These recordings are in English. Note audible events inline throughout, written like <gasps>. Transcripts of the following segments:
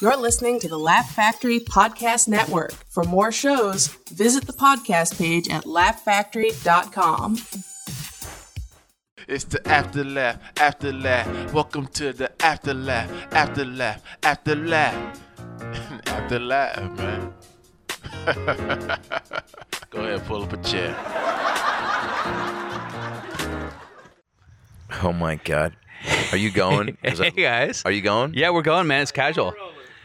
You're listening to the Laugh Factory Podcast Network. For more shows, visit the podcast page at laughfactory.com. It's the after laugh, after laugh. Welcome to the after laugh, after laugh, after laugh, <laughs> after laugh, man. <laughs> Go ahead, pull up a chair. Oh my god. Are you going? <laughs> I- Hey guys. Are you going? Yeah, we're going, man. It's casual.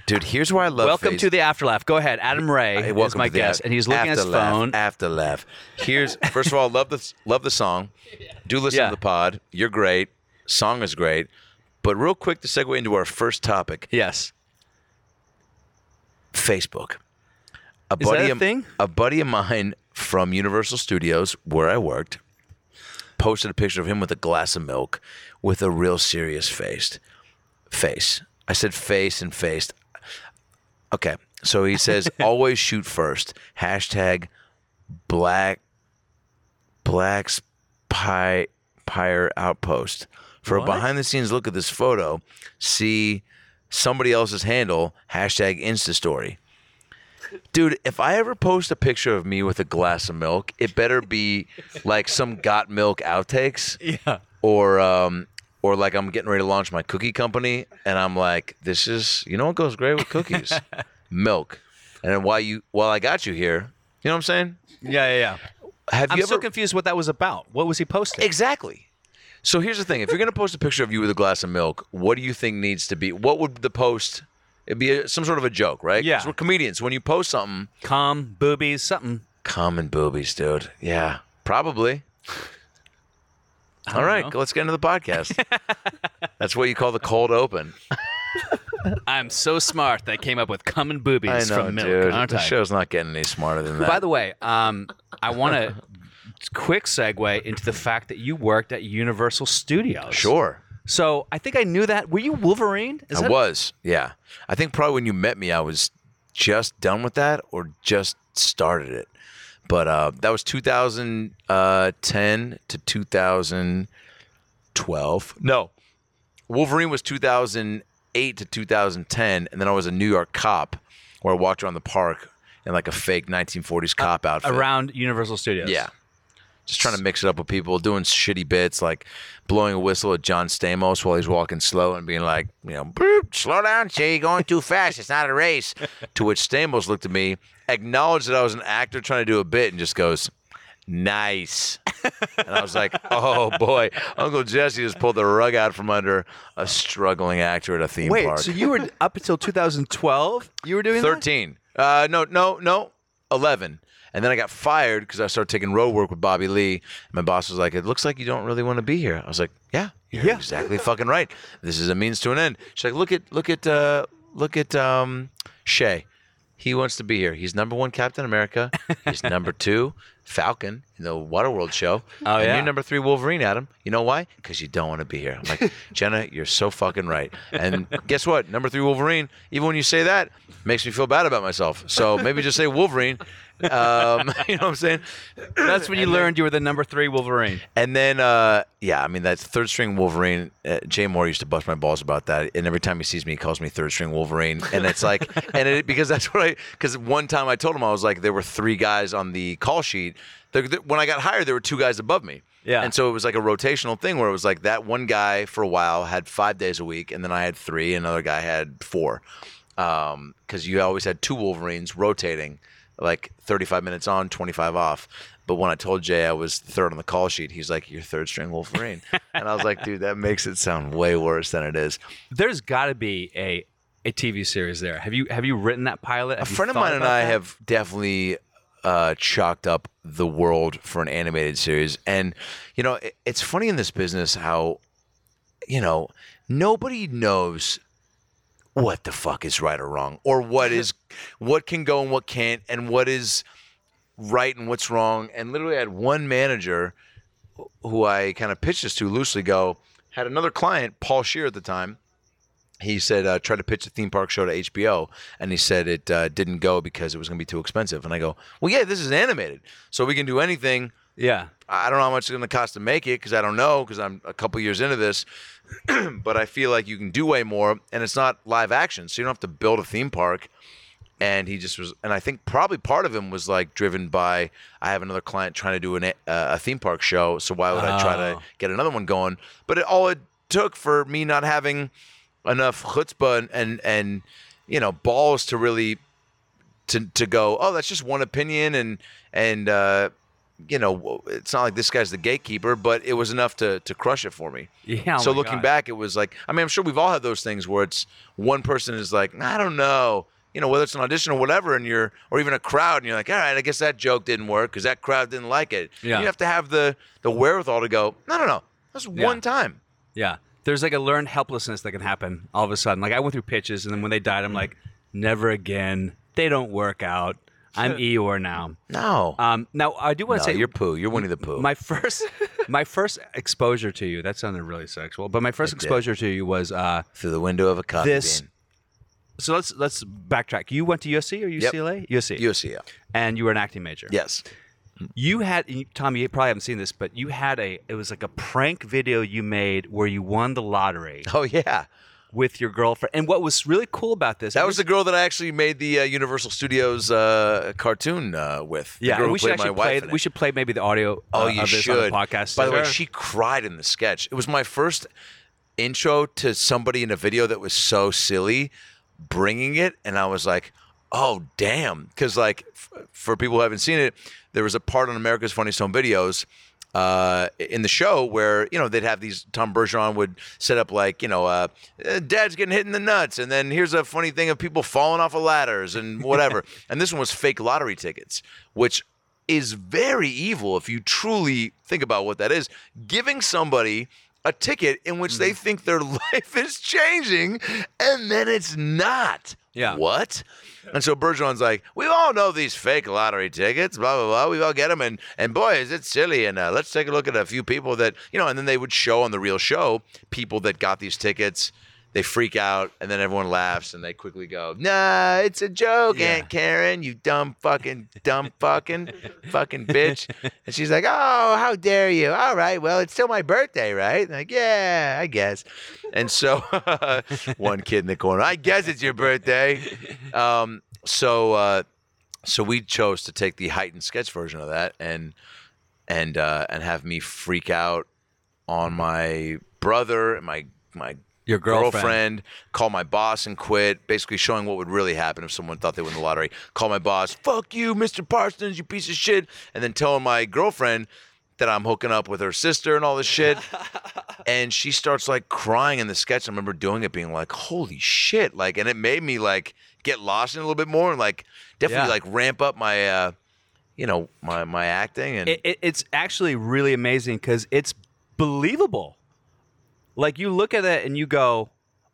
Dude, here's where I love Welcome face- to the Afterlaugh. Go ahead. Adam Ray Hey, is my guest, and he's looking at his after phone. Laugh, after laugh. Here's <laughs> first of all, love the love the song. Do listen Yeah. to the pod. You're great. Song is great. But real quick to segue into our first topic, Yes. Facebook. A Is that buddy a of, thing? A buddy of mine from Universal Studios, where I worked, posted a picture of him with a glass of milk with a real serious face. Face. I said face and faced. Okay. So he says, <laughs> always shoot first. Hashtag black blacks pie pyre outpost. For a behind the scenes look at this photo, see somebody else's handle, hashtag Insta story. Dude, if I ever post a picture of me with a glass of milk, it better be like some got milk outtakes. <laughs> Yeah. Or um or like I'm getting ready to launch my cookie company and I'm like, this is you know what goes great with cookies? <laughs> milk. And then while you while I got you here, you know what I'm saying? Yeah, yeah, yeah. Have I'm you so ever confused what that was about. What was he posting? Exactly. So here's the thing: if you're going to post a picture of you with a glass of milk, what do you think needs to be? What would the post? It'd be a, some sort of a joke, right? Yeah. we're comedians. When you post something, Com, boobies, something. common boobies, dude. Yeah, probably. All right, know. let's get into the podcast. <laughs> That's what you call the cold open. <laughs> I'm so smart that I came up with cum and boobies I know, from milk, dude. aren't the I? show's not getting any smarter than that. By the way, um, I want to quick segue into the fact that you worked at Universal Studios. sure, So I think I knew that. Were you Wolverine? Is I that- was. Yeah, I think probably when you met me, I was just done with that or just started it. But uh, that was 2010 to 2012. No, Wolverine was 2008 to 2010, and then I was a New York cop where I walked around the park in like a fake 1940s cop outfit. around Universal Studios. Yeah. Just trying to mix it up with people, doing shitty bits like blowing a whistle at John Stamos while he's walking slow and being like, you know, "Boop, slow down, Jay, you're going too fast. It's not a race. to which Stamos looked at me, acknowledged that I was an actor trying to do a bit, and just goes, nice. and I was like, oh boy, Uncle Jesse just pulled the rug out from under a struggling actor at a theme Wait, park. so you were up until 2012? You were doing that? 13. Uh, no, no, no, 11. And then I got fired because I started taking road work with Bobby Lee. And My boss was like, "It looks like you don't really want to be here." I was like, "Yeah, you're Yeah. exactly fucking right. This is a means to an end." She's like, "Look at, look at, uh, look at um, Shay. He wants to be here. He's number one Captain America. He's <laughs> number two Falcon in the Waterworld show. Oh, and yeah. you're number three Wolverine, Adam. You know why? Because you don't want to be here. I'm like, <laughs> Jenna, you're so fucking right. And guess what? Number three Wolverine. Even when you say that, makes me feel bad about myself. So maybe just say Wolverine. Um, <laughs> you know what I'm saying? That's when you learned you were the number three Wolverine. And then, uh, yeah, I mean, that third string Wolverine, uh, Jay Mohr used to bust my balls about that. And every time he sees me, he calls me third string Wolverine. And it's like, <laughs> and it, because that's what I, because one time I told him, I was like, there were three guys on the call sheet. When I got hired, there were two guys above me. Yeah. And so it was like a rotational thing where it was like that one guy for a while had five days a week, and then I had three, another guy had four. Because you always had two Wolverines rotating, like 35 minutes on, 25 off. But when I told Jay I was third on the call sheet, he's like, "You're third string Wolverine," <laughs> and I was like, "Dude, that makes it sound way worse than it is." There's got to be a a TV series there. Have you have you written that pilot? A Have you friend of mine and I that? have definitely uh, chalked up the world for an animated series, and you know, it, it's funny in this business how, you know, nobody knows what the fuck is right or wrong, or what is <laughs> what can go and what can't, and what is right and what's wrong. And literally, I had one manager who I kind of pitched this to loosely. Go had another client, Paul Scheer at the time. He said uh, try to pitch a theme park show to HBO, and he said it uh, didn't go because it was going to be too expensive. And I go, well, yeah, this is animated, so we can do anything Yeah. I don't know how much it's going to cost to make it because I don't know because I'm a couple years into this. <clears throat> but I feel like you can do way more, and it's not live action, so you don't have to build a theme park. And he just was, and I think probably part of him was like driven by I have another client trying to do an, uh, a theme park show, so why would I try to Oh. get another one going? But it, all it took for me not having enough chutzpah and, and and you know balls to really to to go. Oh, that's just one opinion, and and uh, you know it's not like this guy's the gatekeeper, but it was enough to to crush it for me. Yeah. oh so looking God. back, it was like I mean I'm sure we've all had those things where it's one person is like I don't know. You know, whether it's an audition or whatever, and you're, or even a crowd, and you're like, all right, I guess that joke didn't work because that crowd didn't like it. Yeah. You have to have the the wherewithal to go, no, no, no, that's Yeah. one time. Yeah. There's like a learned helplessness that can happen all of a sudden. Like I went through pitches, and then when they died, I'm like, never again. They don't work out. I'm Eeyore now. No, Um, now I do want no to say you're Pooh. You're Winnie the Pooh. my first <laughs> my first exposure to you that sounded really sexual but my first It did. exposure to you was uh through the window of a coffee This- bean. so let's let's backtrack you went to usc or Yep. ucla usc USC, yeah. and you were an acting major Yes. you had you- tom you probably haven't seen this but you had a it was like a prank video you made where you won the lottery Oh yeah. With your girlfriend and what was really cool about this That was the girl that I actually made the uh, Universal Studios uh, cartoon uh, with. The yeah girl and who we should my actually wife play we should play maybe the audio Oh, uh, you of this should. on the podcast By the way, she cried in the sketch. It was my first intro to somebody in a video that was so silly, bringing it, and I was like, "Oh, damn!" Because like, f- for people who haven't seen it, there was a part on America's Funniest Home Videos. Uh, in the show, where you know they'd have these, Tom Bergeron would set up like you know, uh, uh, Dad's getting hit in the nuts, and then here's a funny thing of people falling off of ladders and whatever. <laughs> and this one was fake lottery tickets, which is very evil if you truly think about what that is. Giving somebody a ticket in which they think their <laughs> life is changing and then it's not. Yeah. What? And so Bergeron's like, we all know these fake lottery tickets, blah, blah, blah. We all get them. And, and boy, is it silly. And uh, let's take a look at a few people that, you know, and then they would show on the real show people that got these tickets. They freak out, and then everyone laughs, and they quickly go, "Nah, it's a joke, Yeah. Aunt Karen, you dumb fucking dumb fucking <laughs> fucking bitch." And she's like, "Oh, how dare you? All right, well, it's still my birthday, right?" like, yeah, I guess. And so, <laughs> one kid in the corner, I guess it's your birthday. Um, so, uh, so we chose to take the heightened sketch version of that, and and uh, and have me freak out on my brother and my my Your girlfriend. girlfriend, call my boss and quit, basically showing what would really happen if someone thought they won the lottery. Call my boss, fuck you, Mr. Parsons, you piece of shit. And then telling my girlfriend that I'm hooking up with her sister and all this shit. <laughs> and she starts like crying in the sketch. I remember doing it being like, holy shit. Like, and it made me like get lost in a little bit more and like definitely Yeah. like ramp up my, uh, you know, my, my acting. And it, it, it's actually really amazing because it's believable. Like you look at it and you go,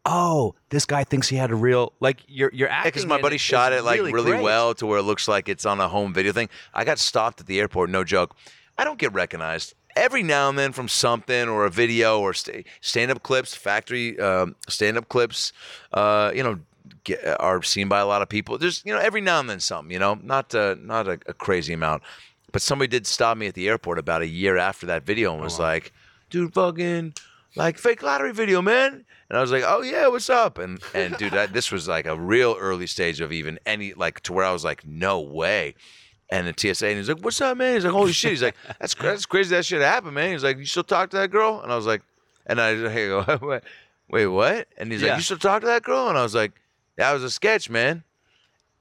"Oh, this guy thinks he had a real like." You're you're acting. because my buddy it shot it like really, great. well to where it looks like it's on a home video thing. I got stopped at the airport, no joke. I don't get recognized every now and then from something or a video or sta stand-up clips, factory um, stand-up clips. Uh, you know, get, are seen by a lot of people. There's you know every now and then something. You know, not uh, not a, a crazy amount. But somebody did stop me at the airport about a year after that video and was like, "Dude, fucking." Like fake lottery video, man. And I was like, oh yeah, what's up? And and dude, that, this was like a real early stage of even any like to where I was like, no way. And the TSA, and he's like, what's up, man? He's like, holy shit. He's like, that's that's crazy that shit happened, man. He's like, you still talk to that girl? And I was like, and I go, <laughs> wait, wait, what? And he's Yeah. like, you still talk to that girl? And I was like, that was a sketch, man.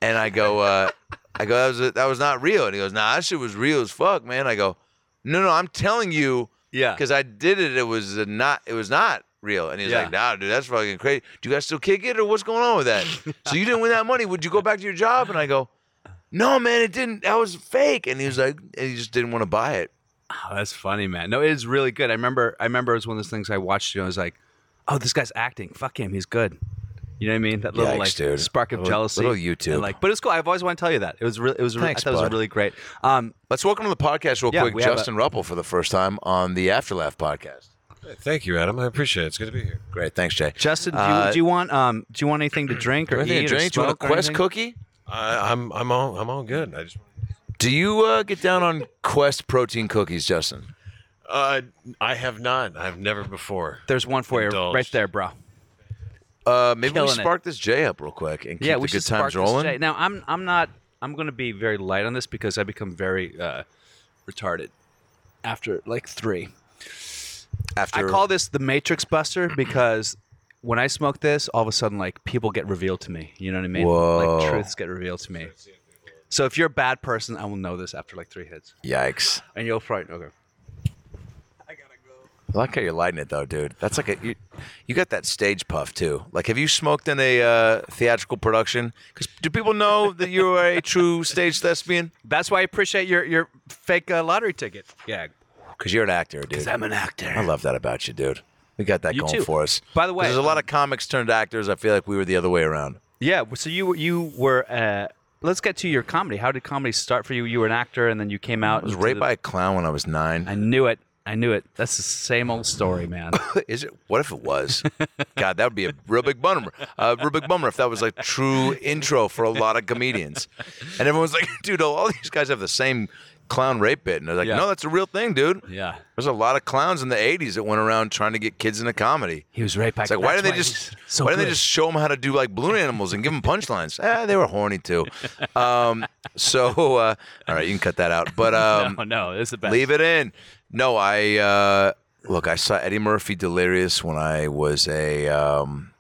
And I go, uh, I go, that was a, that was not real. And he goes, nah, that shit was real as fuck, man. I go, no, no, I'm telling you Yeah. because I did it. It was uh, not. It was not real. And he's Yeah. like, "Nah, dude, that's fucking crazy. Do you guys still kick it, or what's going on with that? <laughs> so you didn't win that money. Would you go back to your job?" And I go, "No, man, it didn't. That was fake." And he was like, and he just didn't want to buy it. Oh, that's funny, man. No, it is really good. I remember. I remember it was one of those things I watched. You know, I was like, "Oh, this guy's acting. Fuck him. He's good." You know what I mean? That little Yikes, like dude. spark of Little- jealousy. little YouTube. And, like, but it's cool. I've always wanted to tell you that it was really. It was. Really, Thanks, I thought it was really great. Um, Let's welcome to the podcast real Yeah, quick, we have a- Justin Rupple for the first time on the Afterlaugh podcast. Thank you, Adam. I appreciate it. It's good to be here. Great, thanks, Jay. Justin, do you, Uh, do you want um do you want anything to drink or Anything eat to or drink? Do you want a Quest anything? cookie? I, I'm I'm all I'm all good. I just Do you uh, get down on Quest protein cookies, Justin? Uh, I have not. I've never before. There's one for you right there, bro. Uh, maybe we Killing it. spark this J up real quick and keep yeah, the we good should spark times this rolling. Now, I'm I'm not. I'm going to be very light on this because I become very uh, retarded after like three. After I call this the Matrix Buster because when I smoke this, all of a sudden, like people get revealed to me. You know what I mean? Whoa. Like truths get revealed to me. So if you're a bad person, I will know this after like three hits, yikes. and you'll frighten. Okay. I like how you're lighting it though, dude. That's like a you, you got that stage puff too. Like, have you smoked in a uh, theatrical production? Because do people know that you are a true stage thespian? That's why I appreciate your your fake uh, lottery ticket. Yeah. Because you're an actor, dude. Because I'm an actor. I love that about you, dude. We got that You going too. for us. By the way, there's a lot um, of comics turned actors. I feel like we were the other way around. Yeah. So you you were. Uh, let's get to your comedy. How did comedy start for you? You were an actor, and then you came out. I was into raped the- by a clown when I was nine. I knew it. I knew it. That's the same old story, man. <laughs> Is it? What if it was? God, that would be a real big bummer. A real big bummer if that was like true intro for a lot of comedians. And everyone's like, <laughs> dude, all these guys have the same clown rape bit. And they're like, Yeah. no, that's a real thing, dude. yeah. There's a lot of clowns in the 80s that went around trying to get kids into comedy. He was raped by. It's like, why didn't they just why didn't they just show them how to do like balloon animals and give them punchlines? Ah, <laughs> they were horny too. Um, so, uh, all right, you can cut that out. But <laughs> um, no, no, it's the best. Leave it in. No, I uh, look. I saw Eddie Murphy Delirious when I was a um,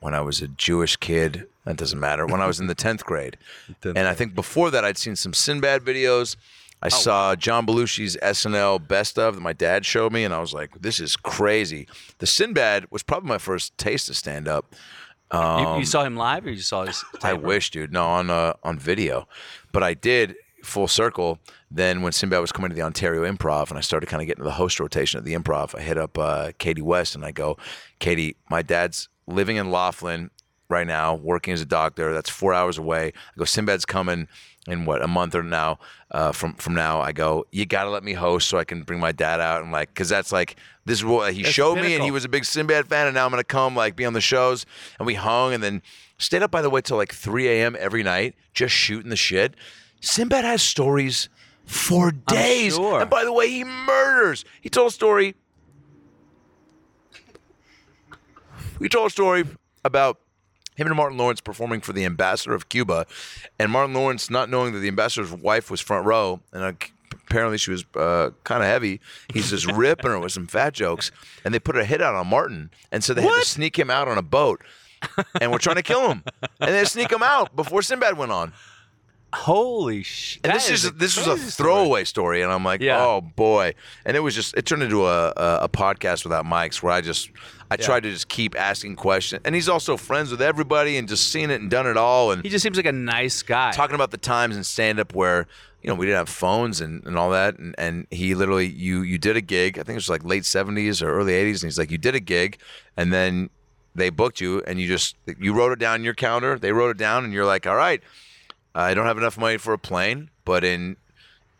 when I was a Jewish kid. That doesn't matter. When I was in the tenth grade, <laughs> and I think before that, I'd seen some Sinbad videos. I saw John Belushi's SNL Best of that my dad showed me, and I was like, "This is crazy." The Sinbad was probably my first taste of stand up. you, you saw him live, or you saw his? I wish, dude. No, on uh, on video, but I did full circle. Then when Sinbad was coming to the Ontario Improv, and I started kind of getting the host rotation at the Improv, I hit up uh, Katie West and I go, Katie, my dad's living in Laughlin right now, working as a doctor. That's four hours away. I go, Sinbad's coming in what a month or now uh, from from now. I go, you got to let me host so I can bring my dad out and like, because that's like this is what he showed me, and he was a big Sinbad fan, and now I'm gonna come like be on the shows, and we hung, and then stayed up by the way till like 3 a.m. every night, just shooting the shit. Sinbad has stories for days, sure. and by the way, he murders. He told a story. He told a story about him and Martin Lawrence performing for the ambassador of Cuba, and Martin Lawrence not knowing that the ambassador's wife was front row, and uh, apparently she was uh, kind of heavy. He's just <laughs> ripping her with some fat jokes, and they put a hit out on Martin, and so they had to sneak him out on a boat, and we're trying to kill him, and they sneak him out before Sinbad went on. Holy shit! And this is this was a throwaway story, and I'm like, Yeah. oh boy! And it was just it turned into a, a, a podcast without mics, where I just I tried to just keep asking questions, and he's also friends with everybody, and just seen it and done it all, and He just seems like a nice guy. talking about the times in stand up where you know we didn't have phones and, and all that and, and he literally you you did a gig i think it was like late 70s or early 80s and he's like you did a gig and then they booked you and you just you wrote it down in your counter they wrote it down and you're like all right i don't have enough money for a plane but in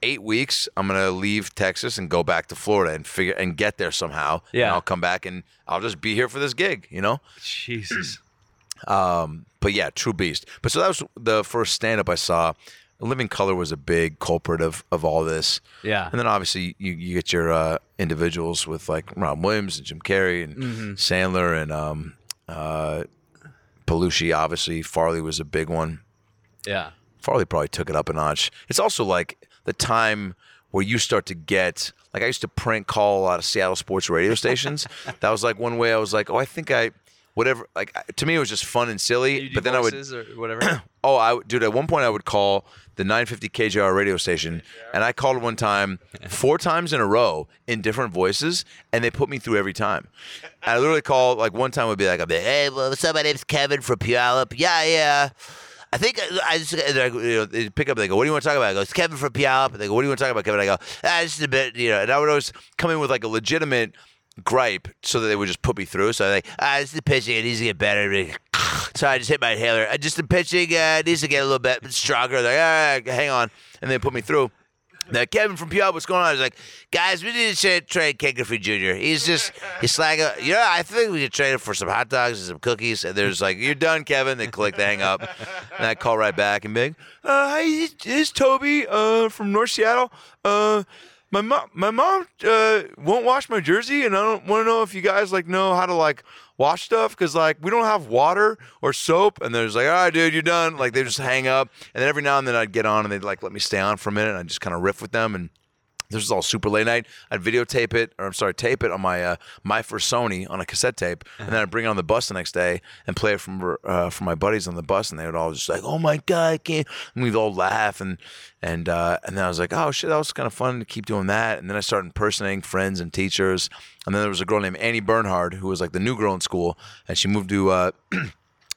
eight weeks i'm gonna leave texas and go back to florida and figure and get there somehow and Yeah. i'll come back and i'll just be here for this gig you know Jesus. <clears throat> but yeah, true beast. But so that was the first stand up I saw. Living Color was a big culprit of, of all this. Yeah. And then obviously you, you get your uh, individuals with like Ron Williams and Jim Carrey and Mm-hmm. Sandler and um, uh, Belushi. Obviously, Farley was a big one. Yeah. Farley probably took it up a notch. It's also like the time where you start to get like I used to prank call a lot of Seattle sports radio <laughs> stations. that was like one way I was like, oh, I think I whatever. Like to me, it was just fun and silly. But then I would or whatever. <clears throat> Oh, I would- dude. At one point, I would call the 950 KJR radio station, and I called one time, four times in a row in different voices, and they put me through every time. And I literally called like one time would be like, I'd be "Hey, well, what's up? My name's Kevin from Puyallup. Yeah, yeah." I think I- just you know, they pick up. And they go, "What do you want to talk about?" I go, "It's Kevin from Puyallup." And they go, "What do you want to talk about, Kevin?" I go, "Ah, just a bit, you know." And I would always come in with like a legitimate gripe, so that they would just put me through. So I like, ah, is the pitching. It needs to get better. So I just hit my inhaler. Uh, Just the pitching uh, needs to get a little bit stronger. Like, all right, hang on, and they put me through. Now, Kevin from PR, what's going on? He's like, guys, we need to trade Griffey Jr. He's just, he's like, yeah, I think we could trade him for some hot dogs and some cookies. And there's like, you're done, Kevin. They click, they hang up. And I call right back and like, uh, hi, this is Toby uh, from North Seattle. Uh, my mom, my mom uh, won't wash my jersey, and I don't want to know if you guys like know how to like wash stuff because like we don't have water or soap. And there's like, all right, dude, you're done. Like they just hang up, and then every now and then I'd get on and they'd like let me stay on for a minute. and I'd just kind of riff with them and. This was all super late night. I'd videotape it, or I'm sorry, tape it on my uh, my first Sony on a cassette tape, and then I'd bring it on the bus the next day and play it from uh, from my buddies on the bus, and they would all just like, "Oh my god, I can't!" And we'd all laugh, and and uh, and then I was like, "Oh shit, that was kind of fun to keep doing that." And then I started impersonating friends and teachers, and then there was a girl named Annie Bernhard who was like the new girl in school, and she moved to uh, <clears throat>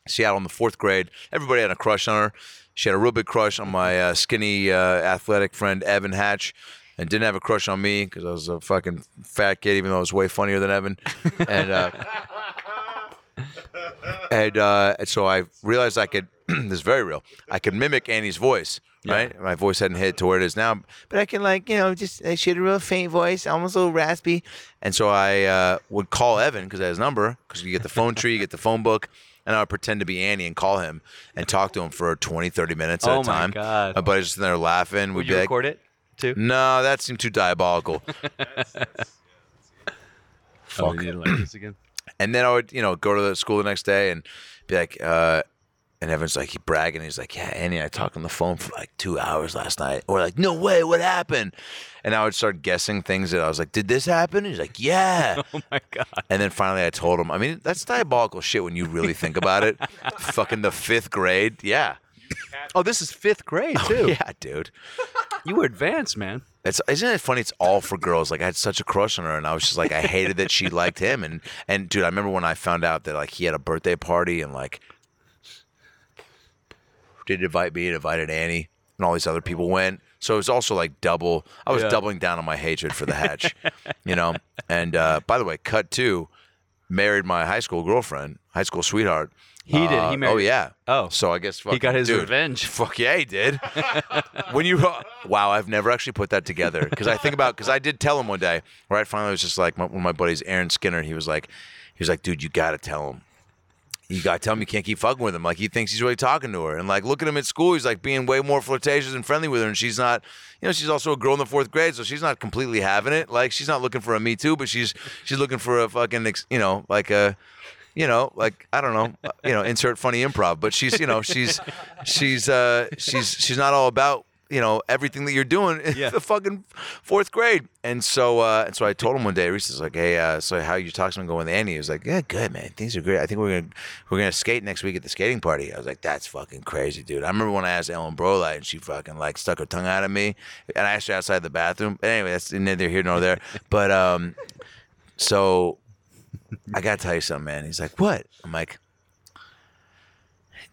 Seattle in the fourth grade. Everybody had a crush on her. She had a real big crush on my uh, skinny, uh, athletic friend Evan Hatch, and didn't have a crush on me because I was a fucking fat kid, even though I was way funnier than Evan. And uh, <laughs> and, uh, and so I realized I could. <clears throat> this is very real. I could mimic Annie's voice. Right, my voice hadn't hit to where it is now, but I can like you know just uh, she had a real faint voice, almost a little raspy, and so I uh, would call Evan because I had his number because you get the phone tree, you get the phone book, and I would pretend to be Annie and call him and talk to him for 20, 30 minutes at Oh a my time. God. My buddy's just in there laughing. We'd Would be you like, record it too? no, that seemed too diabolical. <laughs> Oh, you didn't like this again? <clears throat> And then I would, you know, go to the school the next day and be like, uh, and Evan's like, he bragging. He's like, yeah, Annie, and I talked on the phone for like two hours last night. Or like, no way, what happened? And I would start guessing things that I was like, did this happen? He's like, yeah. <laughs> Oh my god. And then finally I told him, I mean, that's diabolical shit when you really think about it. <laughs> Fucking the fifth grade. Yeah. Oh, this is fifth grade too. Yeah, dude. You were advanced, man. It's isn't it funny? It's all for girls. Like I had such a crush on her, and I was just like, I hated that she liked him. And and dude, I remember when I found out that like he had a birthday party and like did invite me and invited Annie, and all these other people went. So it was also like double. I was Yeah. doubling down on my hatred for the Hatch, you know. And uh, by the way, cut two, married my high school girlfriend, high school sweetheart. He did. He Uh, married- Oh yeah. Oh. So I guess fucking, He got his dude, revenge. <laughs> Fuck yeah, he did. <laughs> when you wow, I've never actually put that together because I think about because I did tell him one day where I finally was just like my, one of my buddies, Aaron Skinner. He was like, he was like, dude, you got to tell him. You got to tell him you can't keep fucking with him. Like he thinks he's really talking to her, and like look at him at school. He's like being way more flirtatious and friendly with her, and she's not. You know, she's also a girl in the fourth grade, so she's not completely having it. Like she's not looking for a me too, but she's she's looking for a fucking you know like a you know, like I don't know, uh, you know, insert funny improv, but she's, you know, she's, she's, uh, she's, she's not all about, you know, everything that you're doing in Yeah. the fucking fourth grade. And so, uh, and so I told him one day, Reese was like, hey, uh, so how you talking going with Annie? He was like, yeah, good, man. Things are great. I think we're gonna, we're gonna skate next week at the skating party. I was like, that's fucking crazy, dude. I remember when I asked Ellen Brolite and she fucking like stuck her tongue out at me, and I asked her outside the bathroom. But anyway, that's neither here nor there. But um, so I gotta tell you something, man. He's like, what? I'm like,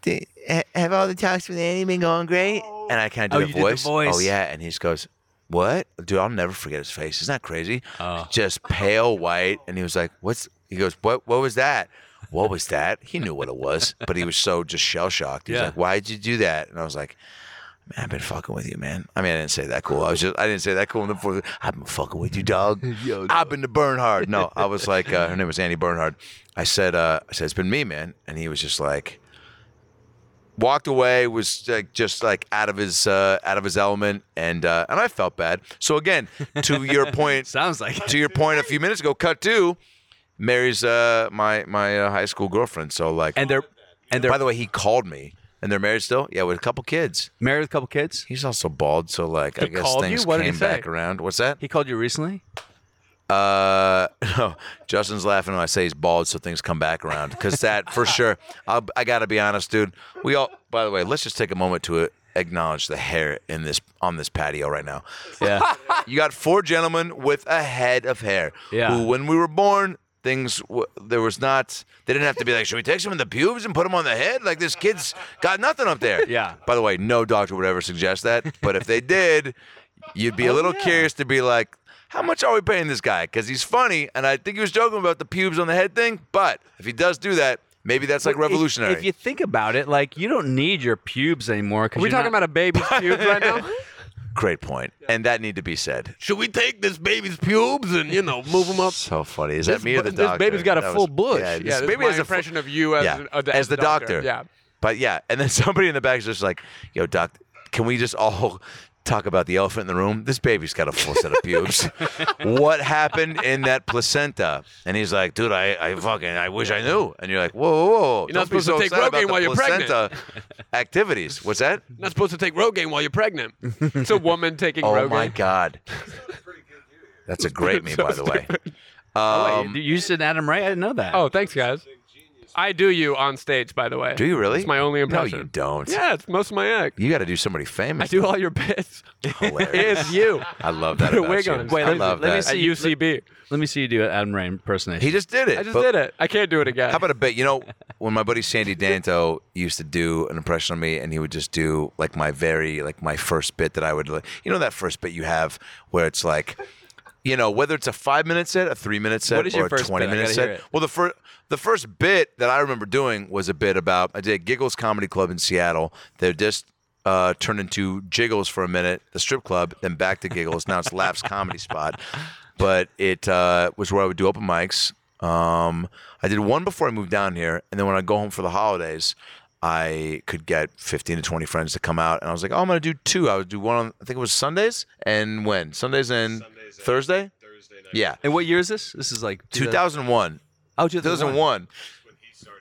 "Did- have all the talks with Annie been going great? Oh. And I kind Oh, of do you the, did the voice. Oh, voice. Oh yeah, and he just goes, what? Dude, I'll never forget his face. Isn't that crazy? Oh. Just pale white, and he was like, what's? He goes, what? What was that? What was that? He knew what it was, but he was so just shell shocked. He's Yeah. like, why'd you do that? And I was like. Man, I've been fucking with you, man. I mean, I didn't say that cool. I was just, I didn't say that cool in the fourth. I've been fucking with you, dog. <laughs> I've been to Bernhard. No, I was like, uh, her name was Annie Bernhard. I said, uh, I said, it's been me, man. And he was just like, walked away, was like, just like out of his, uh, out of his element, and uh, and I felt bad. So again, to your <laughs> point, Sounds like to your point a few minutes ago, cut two, Mary's uh, my my uh, high school girlfriend. So like, And they're and they're by the way, he called me, and they're married still. Yeah, with a couple kids. married with a couple kids. He's also bald, so like I He guess called you? things What did he came say? back around. What's that? He called you recently. Uh, <laughs> no, Justin's laughing when I say he's bald, so things come back around. Because that for <laughs> sure. I'll, I gotta be honest, dude. We all. By the way, let's just take a moment to acknowledge the hair in this on this patio right now. Yeah. <laughs> You got four gentlemen with a head of hair. Yeah. Who, when we were born, things w- there was not. They didn't have to be like, should we take some in the pubes and put them on the head? Like this kid's got nothing up there. Yeah. By the way, no doctor would ever suggest that. But if they did, you'd be a Oh, little yeah. curious to be like, how much are we paying this guy? Because he's funny, and I think he was joking about the pubes on the head thing. But if he does do that, maybe that's like If- revolutionary. If, you think about it, like you don't need your pubes anymore. Are we talking about a baby's <laughs> pubes right now? Great point. And that need to be said. Should we take this baby's pubes and you know move them up? <laughs> So funny. Is This that me or the this doctor? baby's got a That full bush. Yeah, this this baby is has my a full- impression of you as, yeah, uh, as the doctor. Yeah. But yeah, and then <laughs> somebody in the back is just like, "Yo, doc, can we just all talk about the elephant in the room? This baby's got a full set of pubes. <laughs> what happened in that placenta?" And he's like, "Dude, I, I fucking, I wish I knew." And you're like, "Whoa, whoa, whoa! You're not Don't be supposed to take upset Rogaine while you're pregnant." Activities. What's that? You're Not supposed to take Rogaine while you're pregnant. it's a woman taking Oh <laughs> Rogaine. Oh my god, <laughs> that's a great meme, by the way. Oh, Um, wait, you used an Adam Ray? I didn't know that. Oh, thanks, guys. I do you on stage, by the way. do you really? It's my only impression. No, you don't. Yeah, it's most of my act. You got to do somebody famous. I do all your bits. Hilarious. <laughs> it's you. I love that Put a about wig you. on. Wait, I let me- love let me that. At see- UCB. Let me see you do an Adam Ray impersonation. He just did it. I just but- did it. I can't do it again. How about a bit? You know, when my buddy Sandy Danto used to do an impression of me, and he would just do like my very like my first bit that I would, you know, that first bit you have where it's like, you know, whether it's a five minute set, a three minute set, What is or your a first twenty bit? minute set. Well, the first the first bit that I remember doing was a bit about I did Giggles Comedy Club in Seattle. They're just. Uh, turned into Jiggles for a minute, the strip club, then back to Giggles. Now it's Laughs Comedy Spot, but it uh, was where I would do open mics. Um, I did one before I moved down here, and then when I go home for the holidays, I could get 15 to 20 friends to come out, and I was like, "Oh, I'm gonna do two. I would do one on, I think it was Sundays, and when Sundays and Thursday. Thursday night. Yeah, and what year is this? This is like 2001. Oh, 2001. 2001.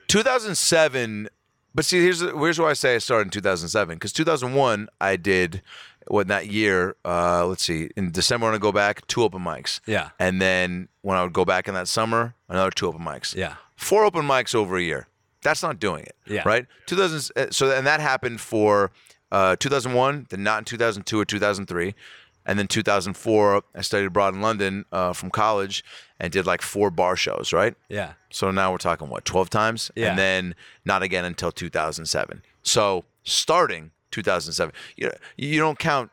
2007. But see, here's here's why I say I started in 2007 because 2001 I did what that year. Uh, let's see, in December when I go back, two open mics. Yeah. And then when I would go back in that summer, another two open mics. Yeah. Four open mics over a year. That's not doing it. Yeah. Right. 2000. uh, So and that happened for uh, 2001, then not in 2002 or 2003. And then 2004, I studied abroad in London uh, from college and did like four bar shows, right? Yeah. So now we're talking what, 12 times? Yeah. And then not again until 2007. So starting 2007, you, you don't count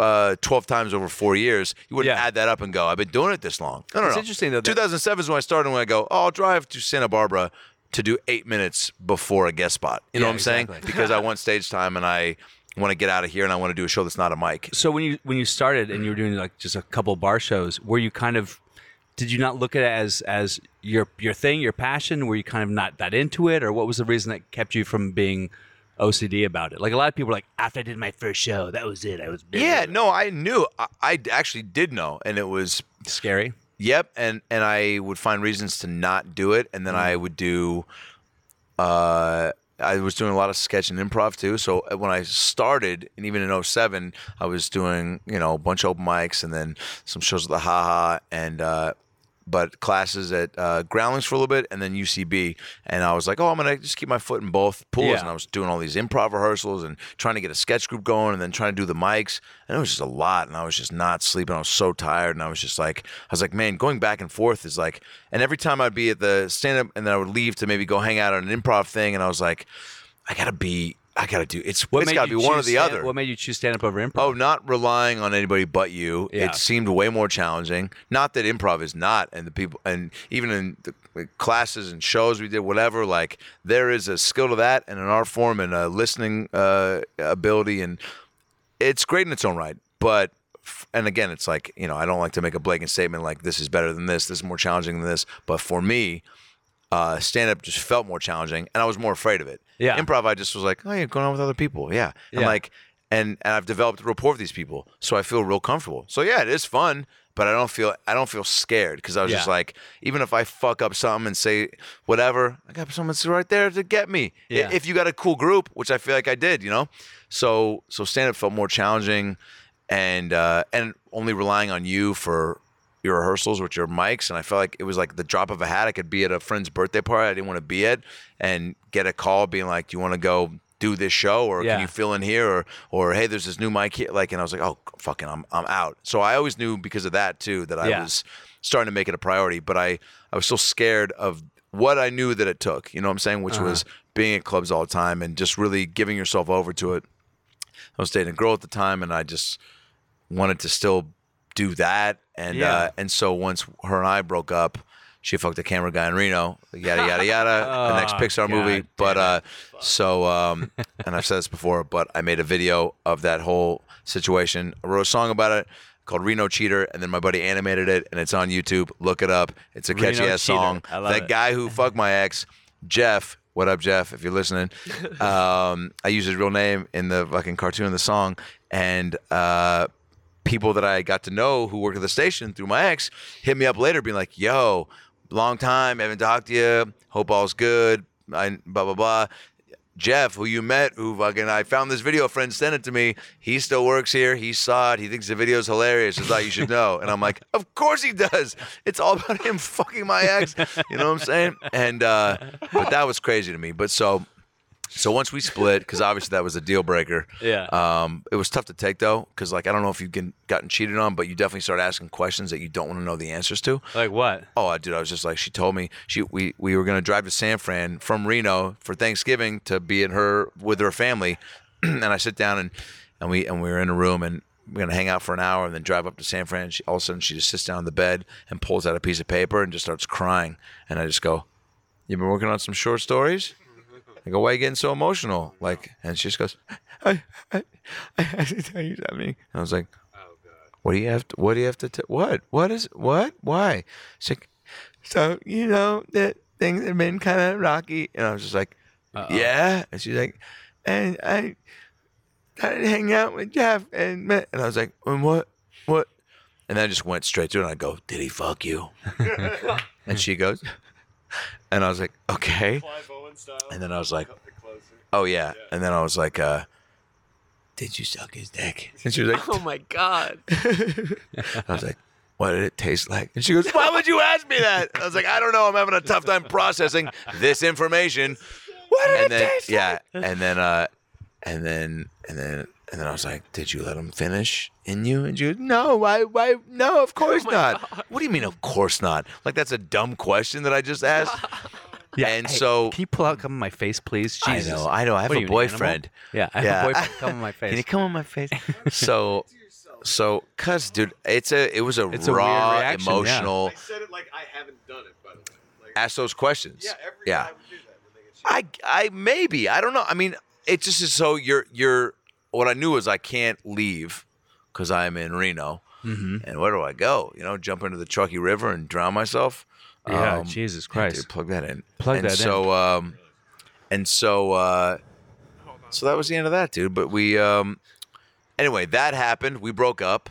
uh, 12 times over four years. You wouldn't Yeah. add that up and go, I've been doing it this long. No, no, It's no. interesting, though, 2007 is when I started when I go, oh, I'll drive to Santa Barbara to do eight minutes before a guest spot. You know Yeah, what I'm saying? exactly. Because I <laughs> want stage time and I want to get out of here and I want to do a show that's not a mic. So when you when you started and you were doing like just a couple bar shows, were you kind of did you not look at it as as your your thing, your passion? Were you kind of not that into it, or what was the reason that kept you from being OCD about it? Like a lot of people are like, after I did my first show, that was it. I was bitter." Yeah, no, I knew. I, I actually did know. And it was scary. Yep, and and I would find reasons to not do it, and then I would do. Uh, I was doing a lot of sketch and improv too. So uh, when I started, and even in 07, I was doing you know a bunch of open mics, and then some shows at the Haha, and uh, but classes at uh, Groundlings for a little bit, and then UCB. And I was like, oh, I'm gonna just keep my foot in both pools. Yeah. And I was doing all these improv rehearsals and trying to get a sketch group going, and then trying to do the mics. And it was just a lot, and I was just not sleeping. I was so tired, and I was just like, I was like, man, going back and forth is like. And every time I'd be at the stand up, and then I would leave to maybe go hang out at an improv thing, and I was like, I gotta be. I gotta do. It's What it's made gotta be one or the stand- other. What made you choose stand up over improv? Oh, not relying on anybody but you. Yeah. It seemed way more challenging. Not that improv is not, and the people, and even in the classes and shows we did, whatever. Like there is a skill to that, and an art form, and a listening uh, ability, and it's great in its own right. But and again, it's like you know, I don't like to make a blanket statement like this is better than this, this is more challenging than this. But for me, uh, stand up just felt more challenging, and I was more afraid of it. Yeah. improv, I just was like, oh, you're going on with other people, yeah, and Yeah. like, and and I've developed a rapport with these people, so I feel real comfortable. So yeah, it is fun, but I don't feel I don't feel scared because I was just like, even if I fuck up something and say whatever, I got someone right there to get me. Yeah. If you got a cool group, which I feel like I did, you know, so so stand up felt more challenging, and uh, and only relying on you for your rehearsals with your mics and I felt like it was like the drop of a hat I could be at a friend's birthday party I didn't want to be at and get a call being like do you want to go do this show or Yeah. can you fill in here or or hey there's this new mic here like and I was like oh fucking I'm I'm out so I always knew because of that too that I Yeah. was starting to make it a priority but I I was so scared of what I knew that it took you know what I'm saying which Uh-huh. was being at clubs all the time and just really giving yourself over to it I was dating a girl at the time and I just wanted to still do that and Yeah. uh, and so once her and I broke up she fucked a camera guy in Reno, yada yada yada. <laughs> the next Oh, Pixar movie, but uh, so um, <laughs> and I've said this before, but I made a video of that whole situation. I wrote a song about it called Reno Cheater, and then my buddy animated it, and it's on YouTube. Look it up. It's a catchy ass song. I love that it. guy who fucked my ex, Jeff. What up, Jeff? If you're listening, <laughs> um, I use his real name in the fucking cartoon and the song, and uh, people that I got to know who worked at the station through my ex hit me up later, being like, "Yo, long time, haven't talked to you. Hope all's good." I blah blah blah. Jeff, who you met, who fucking I found this video, a friend sent it to me. He still works here. He saw it. He thinks the video's hilarious. Just thought you should know. And I'm like, of course he does. It's all about him fucking my ex. You know what I'm saying? And uh, but that was crazy to me. But so so once we split, because obviously that was a deal breaker. Yeah. Um, it was tough to take though, because like I don't know if you've get- gotten cheated on, but you definitely start asking questions that you don't want to know the answers to. Like what? Oh, dude, I was just like, she told me she we we were gonna drive to San Fran from Reno for Thanksgiving to be in her with her family, <clears throat> and I sit down and and we and we were in a room and we're gonna hang out for an hour and then drive up to San Fran. She, all of a sudden, she just sits down on the bed and pulls out a piece of paper and just starts crying, and I just go, "You've been working on some short stories." I go, "Why are you getting so emotional?" Like, and she just goes, "I I I have to tell you something." And I was like, what do you have to, what do you have to, t- what, what is, what, why? She's like, so, you know, that things have been kind of rocky. And I was just like, yeah. And she's like, and I started hanging out with Jeff and, met-" and I was like, and what, what? And then I just went straight to it and I go, did he fuck you? <laughs> and she goes, and I was like, okay. And then I was like, oh yeah. And then I was like, uh, did you suck his dick? <laughs> And she was like, Oh my god. <laughs> I was like, what did it taste like? And she goes, why would you ask me that? I was like, I don't know. I'm having a tough time processing this information. What did it and then, taste yeah, and then, uh, and then, and then, and then I was like, did you let him finish in you? And she goes, no, why, why, no, of <laughs> course not. What do you mean, of course not? Like that's a dumb question that I just asked. Yeah. And Hey, so- can you pull out come on my face, please? I Jesus. know, I know. I have What a you, an boyfriend. Yeah, I have Yeah. a boyfriend. <laughs> Come on my face. Can you come on my face? so, so, cause, dude, it's a, it was a It's a weird raw, reaction, yeah. emotional. said it like I haven't done it, by the way. Like, ask those questions. Yeah, every yeah. guy would do that when I I maybe I don't know. I mean, it just is so you're you're. What I knew was I can't leave because I'm in Reno, Mm-hmm. and where do I go? You know, jump into the Truckee River and drown myself. Yeah, Um, Jesus Christ. dude, plug that in. Plug and that in. so, Um, and so, uh, so that was the end of that, dude. But we, um, anyway, that happened. We broke up.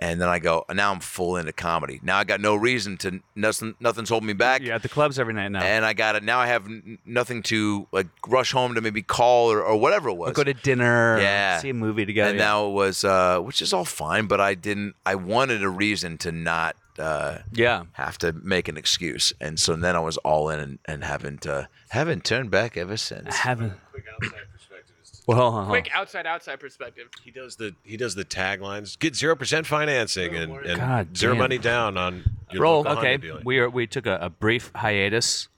And then I go, now I'm full into comedy. Now I got no reason to, nothing, nothing's holding me back You're at the clubs every night now. and I got it. Now I have n- nothing to like rush home to maybe call or, or whatever it was. Or go to dinner. Yeah. see a movie together. and yeah. now it was, uh, which is all fine, but I didn't. I wanted a reason to not uh, yeah. have to make an excuse, and so then I was all in and, and haven't uh, haven't turned back ever since. I haven't. quick outside perspective Well, uh-huh. Quick outside outside perspective. he does the he does the taglines. Get zero percent financing and, and God zero damn. money down on your roll. local Okay, we are we took a, a brief hiatus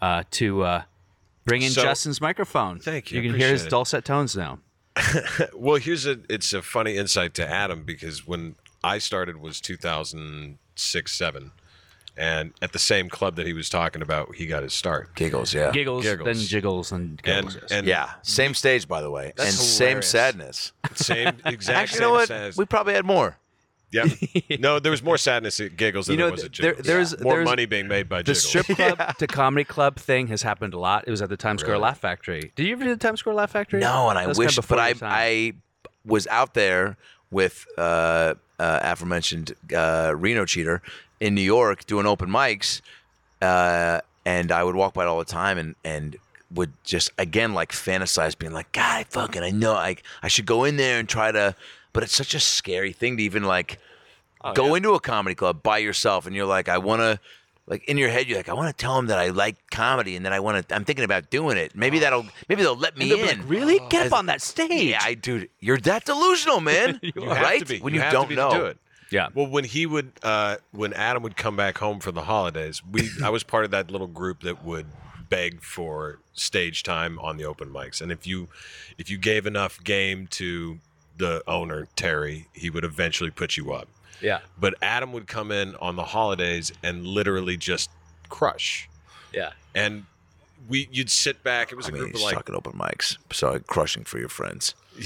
uh, to uh, bring in So- Justin's microphone. Thank you, You can hear his appreciate it. dulcet tones now. <laughs> Well, here's a it's a funny insight to Adam because when I started was 2006 seven, and at the same club that he was talking about, he got his start. Giggles, yeah, Giggles, Giggles. then jiggles, and And giggles. yes. and yeah. Same stage, by the way, That's and same hilarious. sadness. same <laughs> exact Actually, same you know what? size. We probably had more. Yeah. No, there was more sadness at Giggles than You know, there was at there- Jiggles. there's- more there's- money being made by the Jiggles. strip <laughs> club to comedy club thing has happened a lot. It was at the Times Square Really? Laugh Factory. Did you ever do the Times Square Laugh Factory? No, and I That was kinda wish, before but I time. I was out there with uh, uh, aforementioned uh, Reno cheater in New York doing open mics, uh, and I would walk by it all the time and and would just again like fantasize being like, God, I fucking I know I I should go in there and try to, but it's such a scary thing to even like Oh, go into a comedy club by yourself and you're like, I want to. Like in your head, you're like, I want to tell them that I like comedy, and then I want to. I'm thinking about doing it. Maybe that'll. Maybe they'll let me And in. like, really? Get up on that stage. yeah, I dude, you're that delusional, man. <laughs> You right? have to be. When you, you, have don't to be know. to do it. Yeah. Well, when he would, uh, when Adam would come back home for the holidays, we I was part of that little group that would beg for stage time on the open mics, and if you if you gave enough game to the owner Terry, he would eventually put you up. Yeah. But Adam would come in on the holidays and literally just crush. Yeah. And we you'd sit back. It was I a mean, group of he's like talking open mics. Sorry, crushing for your friends. <laughs>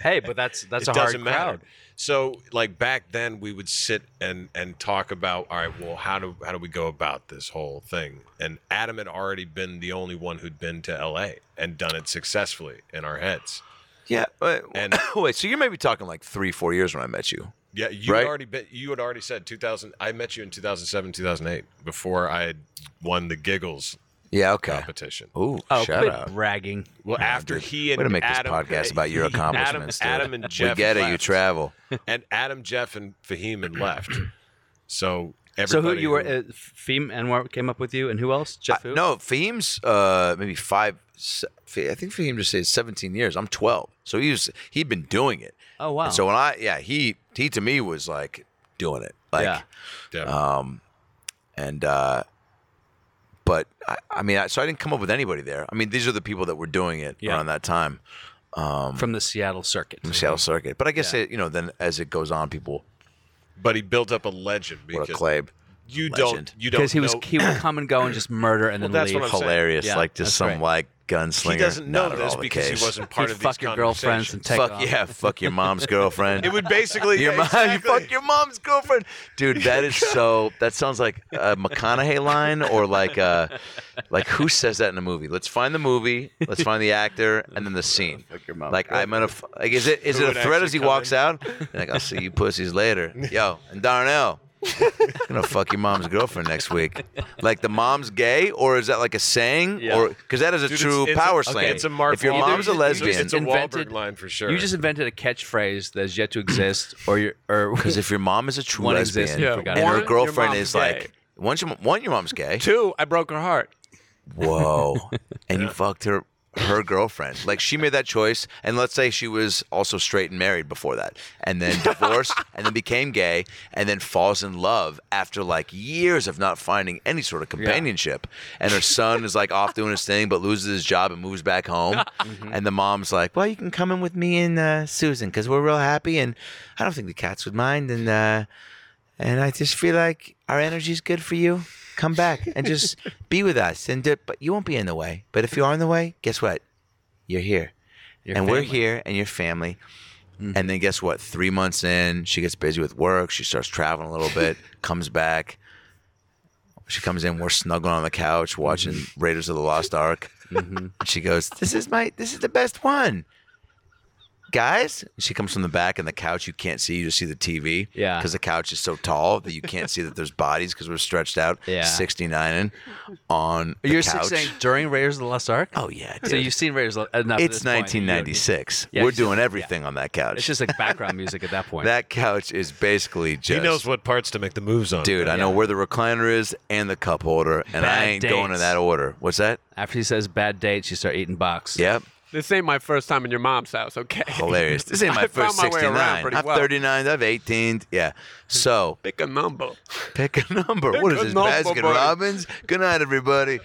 Hey, but that's that's it a hard doesn't matter. crowd. So like back then we would sit and and talk about all right, well how do how do we go about this whole thing? And Adam had already been the only one who'd been to LA and done it successfully in our heads. Yeah. Wait, And- <coughs> wait, so you're maybe talking like three, four years when I met you. Yeah, you Right. had already been you had already said 2000 I met you in 2007, 2008 before I had won the giggles Yeah. Okay. competition. Ooh, Oh, shout quit out. bragging. Well, Yeah, after dude. he and Way to make Adam, this podcast about your <laughs> Adam, accomplishments. dude. Adam and Jeff we get it. You travel. <laughs> and Adam, Jeff, and Fahim had left. So So who you were? Uh, Fahim Anwar came up with you, and who else? Jeff. Who? no, Fahim's uh, maybe five. se- I think Fahim just said 17 years. I'm 12, so he was he'd been doing it. Oh wow. And so when I yeah he he to me was like doing it like yeah. Yeah. um and uh but I, I mean I, so I didn't come up with anybody there. I mean these are the people that were doing it Yeah. around that time From the Seattle circuit. in the Seattle circuit. But I guess Yeah. it, you know then as it goes on, people but he built up a legend what because a clave. you legend. don't you don't Because he was he would come and go and just murder and then that's leave. what I'm. Hilarious, Yeah, like just some right. like gunslinger. he doesn't know Not at this all because case. he wasn't part He'd of these fuck your girlfriends and conversations. take Fuck off. yeah, fuck your mom's girlfriend. <laughs> It would basically your yeah, mom, <laughs> exactly. fuck your mom's girlfriend, dude. That is so. That sounds like a McConaughey line, or like, uh, like who says that in a movie? Let's find the movie. Let's find the actor, and then the scene. Fuck your mom's Like I'm gonna. f- Like, is it is Who it a threat as he come walks in? out? Like I'll see you pussies later. <laughs> Yo, and Darnell. Gonna fuck your mom's girlfriend next week. Like the mom's gay, or is that like a saying, Yeah. or because that is a Dude, true it's, it's power a, slang. It's a Mark if your Wahlberg- mom's a lesbian, it's a Invented- Wahlberg line for sure. You just invented a catchphrase that has yet to exist, or your or <laughs> Because if your mom is a true One lesbian exists, you and forgot her it. One, your girlfriend mom's is gay. like, once your, one, your mom's gay. Two, I broke her heart. Whoa. <laughs> and you fucked her her girlfriend. Like she made that choice and let's say she was also straight and married before that and then <laughs> divorced and then became gay and then falls in love after like years of not finding any sort of companionship. And her son is like off doing his thing but loses his job and moves back home. <laughs> And the mom's like, "Well, you can come in with me and uh, Susan cuz we're real happy and I don't think the cats would mind and uh and I just feel like our energy is good for you. Come back and just be with us. And do, but you won't be in the way. But if you are in the way, guess what? You're here, Your and we're here, and your family. Mm. And then guess what? Three months in, she gets busy with work. She starts traveling a little bit. <laughs> comes back. She comes in. We're snuggling on the couch watching mm-hmm. Raiders of the Lost Ark. And she goes, "This is my. This is the best one." Guys, she comes from the back, and the couch you can't see. You just see the TV. Yeah. Because the couch is so tall that you can't see that there's bodies because we're stretched out. Yeah. 69 and on the you're couch. saying during Raiders of the Lost Ark. Oh yeah, dude. So you've seen Raiders of the- enough. Uh, at it's this point. 1996. Yeah, We're it's just- doing everything on that couch. It's just like background music at that point. that couch is basically just. he knows what parts to make the moves on. Dude, I know Yeah. where the recliner is and the cup holder, and I Bad ain't going in that order. What's that? After he says bad dates, you start eating box. Yep. This ain't my first time in your mom's house, okay? Hilarious. This ain't <laughs> my I first found my way around 69. pretty I've well. 39. I've 18. Yeah. So Pick a number. pick a number. what is a this, number, Baskin buddy. Robbins? Good night, everybody.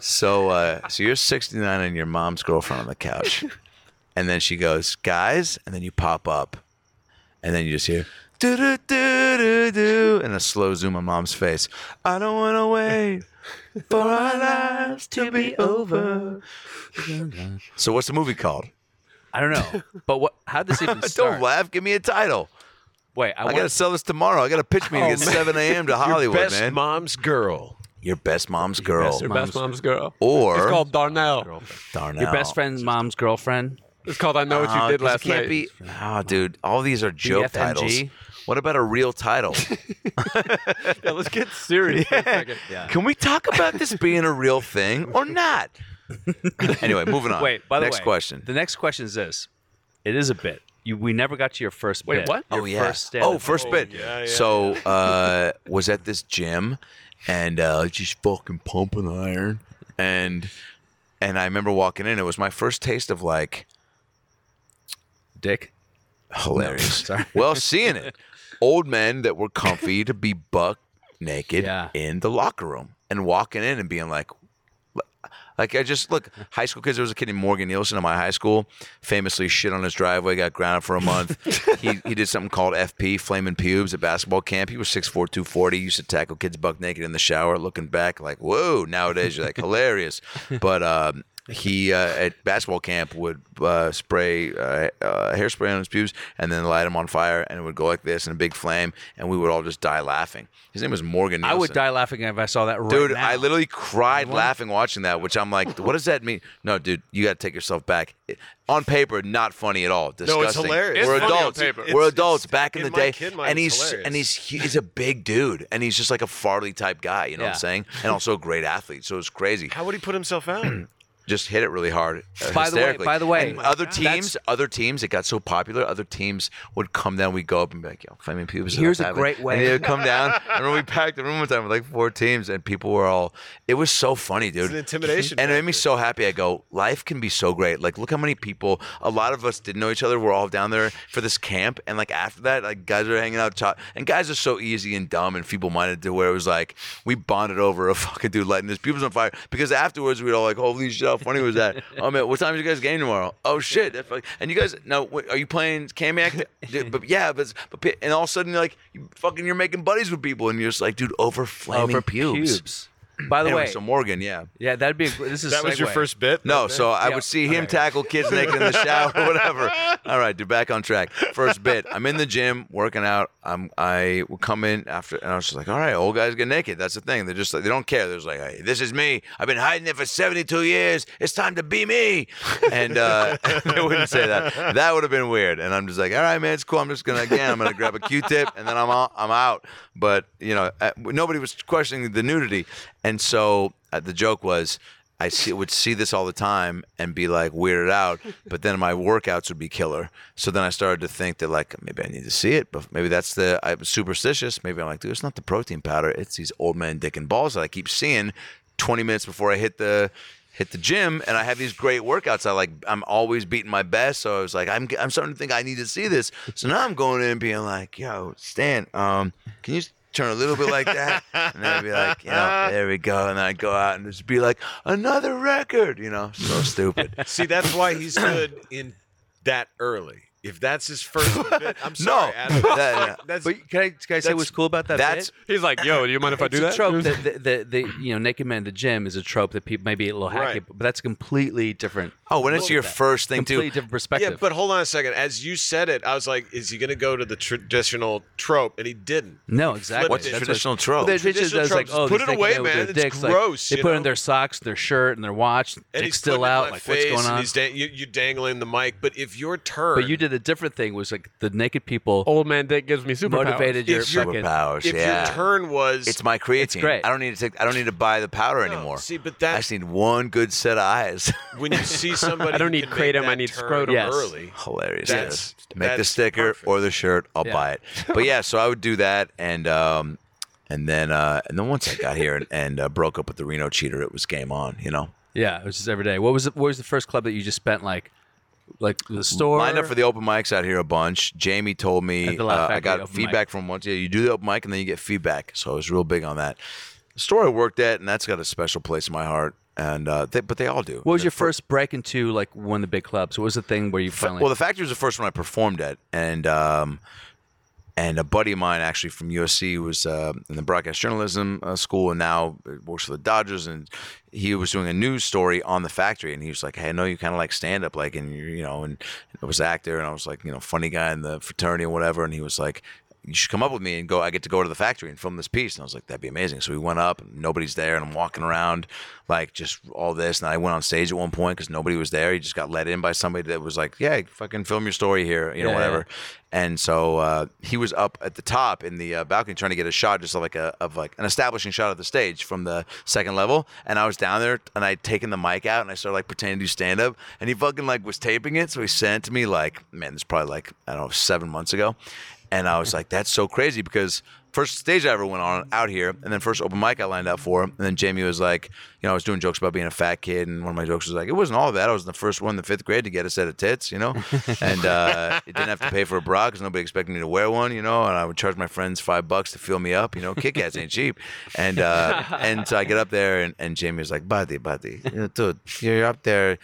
So, uh, so you're 69 and your mom's girlfriend on the couch, <laughs> and then she goes, "Guys," and then you pop up, and then you just hear. Do do do do do, and a slow zoom on mom's face. I don't want to wait <laughs> for our lives to be over. <laughs> So, what's the movie called? I don't know, but what? How did this even start? <laughs> Don't start? laugh. Give me a title. Wait, I, I, want gotta sell this tomorrow. I got a pitch meeting Oh, at man. 7 a.m. to Hollywood, Best man. mom's girl. Your best mom's girl, Your best mom's girl. or It's called Darnell. Darnell. your best friend's mom's girlfriend. It's called I Know What You Oh, Did 'cause Last it can't Night. be. Oh, dude, all these are joke BFNG? titles. What about a real title? <laughs> Yeah, let's get serious for a second. Yeah. Can we talk about this being a real thing or <laughs> not? anyway, moving on. Wait, by the next way, question. The next question is this: It is a bit. You, we never got to your first Wait, bit. what? Oh yeah. First stand-up. oh, first bit. yeah, yeah, so uh, was at this gym, and uh, just fucking pumping iron, and and I remember walking in. It was my first taste of like Dick. hilarious. <laughs> sorry. Well, seeing it, old men that were comfy to be buck naked Yeah. in the locker room, and walking in and being like, like I just look high school kids. There was a kid named Morgan Nielsen in my high school, famously shit on his driveway, got grounded for a month. <laughs> he he did something called FP, flaming pubes at basketball camp. He was 6'4", 240. Used to tackle kids buck naked in the shower. Looking back, like whoa. Nowadays you're like hilarious, <laughs> but. Um, he uh, at basketball camp would uh, spray uh, uh, hairspray on his pubes and then light him on fire, and it would go like this in a big flame, and we would all just die laughing. His name was Morgan. I would die laughing if I saw that right Dude, now. I literally cried laughing watching that, which I'm like, what does that mean? No, dude, you got to take yourself back. It- on paper, not funny at all. Disgusting. No, it's hilarious. We're It's funny on adults. paper. We're It's- adults it's- back in, in the my day, kid mind, and he's hilarious. and he's he's a big dude, and he's just like a Farley type guy. You know what I'm saying? And also a great athlete. So it's crazy. How would he put himself out? <clears throat> Just hit it really hard. Uh, By the way- by the way, And other teams, other teams, it got so popular. Other teams would come down. We'd go up and be like, "Yo, flaming pubes." Here's up, a have it." great way- And they would come down. and <laughs> remember we packed the room one time with like four teams, and people were all. It was so funny, dude. It's an intimidation and it made me so happy. I go, life can be so great. Like, look how many people. A lot of us didn't know each other. We're all down there for this camp, and like after that, like guys are hanging out. Talk, and guys are so easy and dumb and feeble-minded to where it was like we bonded over a <laughs> fucking dude lighting his pubes on fire. Because afterwards, we'd all like, holy shit, how funny was that? <laughs> oh man, what time is you guys game tomorrow? Oh shit, that fuck- and you guys, no, wait, are you playing Kamiak? <laughs> But yeah, but but and all of a sudden you're like, you fucking, you're making buddies with people, and you're just like, dude, over flaming Over pubes. pubes. By the Anyway, way, so Morgan, yeah. yeah, that'd be. A, this is that was your first bit. No, so I Yeah. would see him tackle kids naked in the shower or <laughs> whatever. All right, dude, back on track. First bit. I'm in the gym working out. I'm I would come in after and I was just like, all right, old guys get naked. That's the thing. They're just like they don't care. They're just like, hey, this is me. I've been hiding it for 72 years. It's time to be me. And uh, <laughs> they wouldn't say that. That would have been weird. And I'm just like, all right, man, it's cool. I'm just gonna again, I'm gonna grab a Q-tip and then I'm out, I'm out. But you know, uh, nobody was questioning the nudity, and so uh, the joke was. I see, would see this all the time and be like weirded out, <laughs> but then my workouts would be killer. So then I started to think that like maybe I need to see it, but maybe that's the I'm superstitious. Maybe I'm like, dude, it's not the protein powder; it's these old man dick and balls that I keep seeing 20 minutes before I hit the hit the gym, and I have these great workouts. I like I'm always beating my best, so I was like, I'm I'm starting to think I need to see this. So now I'm going in being like, yo, Stan, um, can you turn a little bit like that, and then I'd be like, know, there we go, and I'd go out and just be like, another record, you know, so stupid. See, that's why he's good in that early. If that's his first <laughs> bit, I'm sorry. No. Adam. That- yeah. That's, But can I, can I say That's- what's cool about that? That's bit? He's like, yo, do you mind if I do a that? trope that the, the, the you know naked man in the gym is a trope that people may be a little hacky, Right. but that's completely different. oh, when it's your first thing completely too. different perspective. yeah, but hold on a second. As you said it, I was like, is he going to go to the traditional trope? And he didn't. no, exactly. What's That's what- traditional trope? Well, the picture Traditional does like, oh, Put it away, man. It's dicks, like, gross, they put know? in their socks, their shirt, and their watch. And dick he's still putting it in out. Like, what's going on? he's you, you dangling the mic. But if your turn, But you did a different thing. Was like the naked people Old man dick gives me superpowers. motivated your If you're- fucking. Superpowers, if yeah. your turn was, It's my creatine. great. I don't need to take. I don't need to buy the powder No, anymore. see, but I that- just need one good set of eyes. <laughs> when you see <laughs> somebody, I don't who need can make kratom, I that need turn scrotum. Yes. early. Hilarious. That's- dude. Make the that's sticker perfect. or the shirt. I'll Yeah. buy it. But yeah, so I would do that, and um, and then uh, and then once I got here and, and uh, broke up with the Reno cheater, it was game on. You know, Yeah, it was just every day. What was it? What was the first club that you just spent like, like the store? lined up for the open mics out here a bunch. Jamie told me At the Laugh uh, I Factory got open feedback mic. from once. Yeah, you do the open mic and then you get feedback. So I was real big on that. The store I worked at, and that's got a special place in my heart. And uh, they, but they all do. What was The your fir- first break into like one of the big clubs? What was the thing where you finally? Well, the factory was the first one I performed at, and um, and a buddy of mine actually from USC was uh, in the broadcast journalism uh, school, and now works for the Dodgers. And he was doing a news story on the factory, and he was like, "Hey, I know you kind of like stand up, like, and you know, and was actor, and I was like, you know, funny guy in the fraternity or whatever." And he was like. You should come up with me and go. I get to go to the factory and film this piece. And I was like, that'd be amazing. So we went up, and nobody's there, and I'm walking around like just all this. And I went on stage at one point because nobody was there. He just got let in by somebody that was like, yeah, fucking film your story here, you know, Yeah, whatever. And so uh, he was up at the top in the uh, balcony trying to get a shot, just of like a of like an establishing shot of the stage from the second level. And I was down there, and I'd taken the mic out, and I started like pretending to do stand up. And he fucking like was taping it, so he sent to me like, man, this is probably like I don't know seven months ago. And I was like, that's so crazy because first stage I ever went on out here, and then first open mic I lined up for. And then Jamie was like, you know, I was doing jokes about being a fat kid, and one of my jokes was like, it wasn't all that. I was the first one in the fifth grade to get a set of tits, you know, <laughs> and uh, it didn't have to pay for a bra because nobody expected me to wear one, you know, and I would charge my friends five bucks to fill me up, you know, Kit Kats ain't cheap, and uh, and so I get up there, and, and Jamie was like, buddy, buddy, you know, dude, you're up there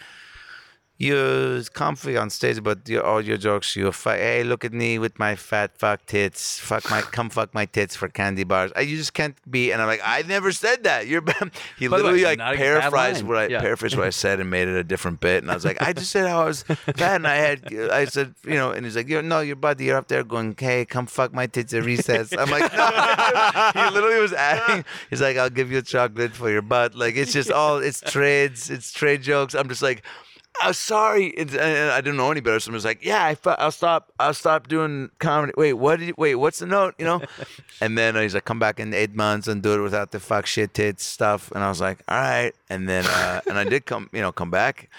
you're comfy on stage, but you all your jokes, you fuck. Hey, look at me with my fat fuck tits. Fuck my, come fuck my tits for candy bars. I, you just can't be. And I'm like, I never said that. You're. <laughs> He By the way, literally like not a bad paraphrased what I Yeah. paraphrased what I said and made it a different bit. And I was like, I just said how I was <laughs> fat, and I had. I said, you know, and he's like, you're no, your buddy, you're up there going, hey, come fuck my tits at recess. I'm like, <laughs> no. he literally was adding. He's like, I'll give you a chocolate for your butt. Like it's just all it's trades, it's trade jokes. I'm just like. I'm sorry. It's, and I didn't know any better. So I was like, "Yeah, I, fu- I'll stop. I'll stop doing comedy." Wait, what? Did you, wait, what's the note? You know? <laughs> and then he's like, "Come back in eight months and do it without the fuck shit tits stuff." And I was like, "All right." And then, uh, <laughs> and I did come, you know, come back,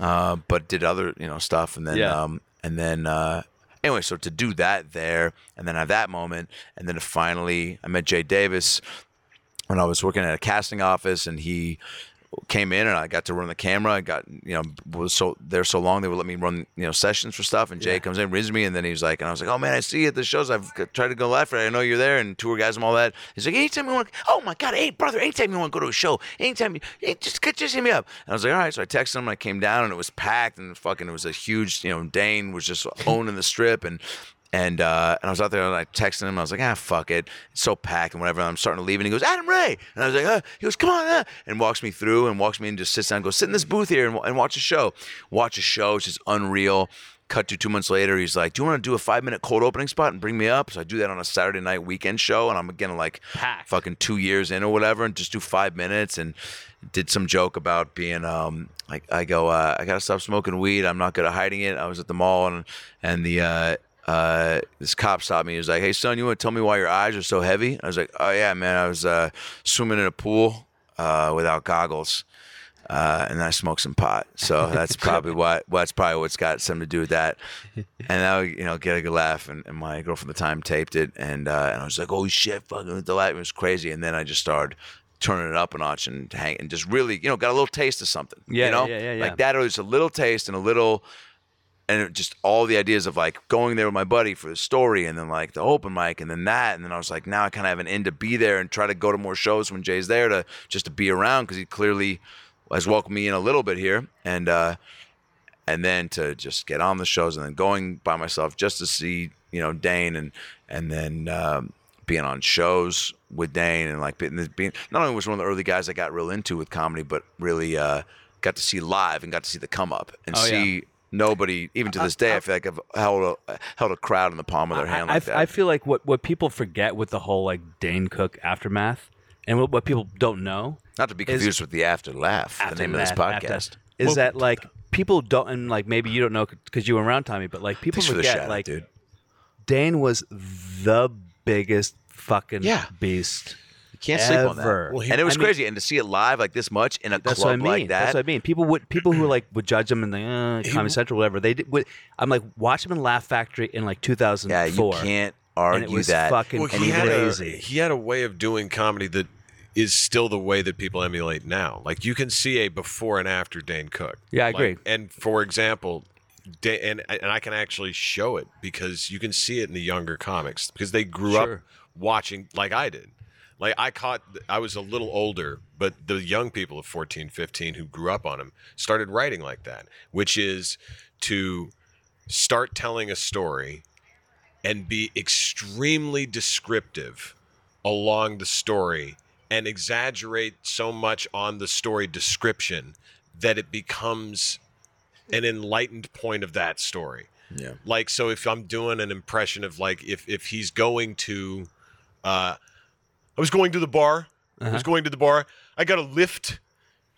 uh, but did other, you know, stuff. And then, Yeah. um, and then, uh, anyway, so to do that there, and then have that moment, and then finally, I met Jay Davis when I was working at a casting office, and he came in and I got to run the camera. I got you know was so there so long they would let me run you know sessions for stuff. And Jay comes in, reads me, and then he was like, and I was like, oh man, I see you at the shows. I've tried to go live for it. I know you're there and tour guys and all that. He's like, anytime you want, oh my god, hey brother, anytime you want to go to a show, anytime you just just hit me up. And I was like, all right. So I texted him. and I came down and it was packed and fucking it was a huge you know Dane was just owning the strip and. And uh, and I was out there and I texted him. I was like, ah, fuck it. It's so packed and whatever. I'm starting to leave. And he goes, Adam Ray. And I was like, uh, he goes, come on. Uh, and walks me through and walks me and just sits down and goes, sit in this booth here and, and watch a show. Watch a show. It's just unreal. Cut to two months later, he's like, do you want to do a five minute cold opening spot and bring me up? So I do that on a Saturday night weekend show. And I'm again like Packed. fucking two years in or whatever and just do five minutes and did some joke about being um like I go uh, I gotta stop smoking weed I'm not good at hiding it I was at the mall and and the uh uh this cop stopped me he was like hey son you want to tell me why your eyes are so heavy I was like oh yeah man I was uh swimming in a pool uh without goggles uh, and I smoked some pot, so <laughs> that's probably what. Well, that's probably what's got something to do with that. <laughs> And I, you know, get a good laugh. And, and my girlfriend at the time taped it, and uh, and I was like, "Oh shit, fucking the laugh was crazy." And then I just started turning it up a notch and hang and just really, you know, got a little taste of something. Yeah, you know, yeah, yeah, yeah. like that was a little taste and a little. And it just all the ideas of like going there with my buddy for the story, and then like the open mic, and then that, and then I was like, now I kind of have an end to be there and try to go to more shows when Jay's there to just to be around because he clearly has welcomed me in a little bit here, and uh, and then to just get on the shows and then going by myself just to see you know Dane and and then um, being on shows with Dane and like being, not only was one of the early guys I got real into with comedy, but really uh, got to see live and got to see the come up and Oh, yeah. See. Nobody, even to this day, I, feel like I've held a held a crowd in the palm of their hand I, like that. I feel like what, what people forget with the whole like Dane Cook aftermath, and what, what people don't know Not to be is- confused with the After Laugh, the name of this podcast. after- is that like people don't and like maybe you don't know because you were around Tommy, but like people Thanks for the forget out, like dude. Dane was the biggest fucking Yeah. beast. Can't sleep on that. Ever. Well, he- and it was I mean- crazy, and to see it live like this much in a That's club what I mean. like that. That's what I mean. People would people who <clears throat> like would judge him in the uh, Comedy Central, whatever. They did. Would, I'm like watch him in Laugh Factory in like 2004. yeah, you can't argue and it argue was that. fucking Well, he even had, a, crazy. he had a way of doing comedy that is still the way that people emulate now. Like you can see a before and after Dane Cook. Yeah, I Like, agree. and for example, Da- and and I can actually show it because you can see it in the younger comics because they grew Sure. up watching like I did. Like I caught I was a little older, but the young people of 14, 15 who grew up on him started writing like that, which is to start telling a story and be extremely descriptive along the story and exaggerate so much on the story description that it becomes an enlightened point of that story. Yeah. Like so if I'm doing an impression of like if if he's going to uh I was going to the bar. I Uh-huh. was going to the bar. I got a lift,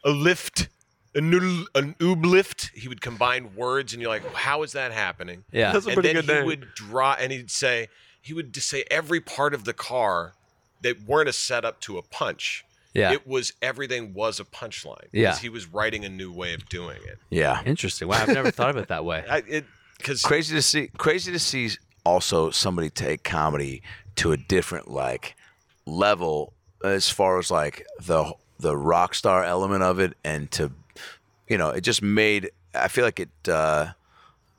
a lift, a noodle, an oob lift. He would combine words, and you're like, "How is that happening?" Yeah. That's a and pretty then good he name. would draw, and he'd say he would just say every part of the car that weren't a setup to a punch. Yeah. It was everything was a punchline. Yeah. he was writing a new way of doing it. Yeah. Interesting. Wow, I've never thought of it that way. <laughs> I, it because crazy to see crazy to see also somebody take comedy to a different like level as far as like the the rock star element of it and to you know it just made i feel like it uh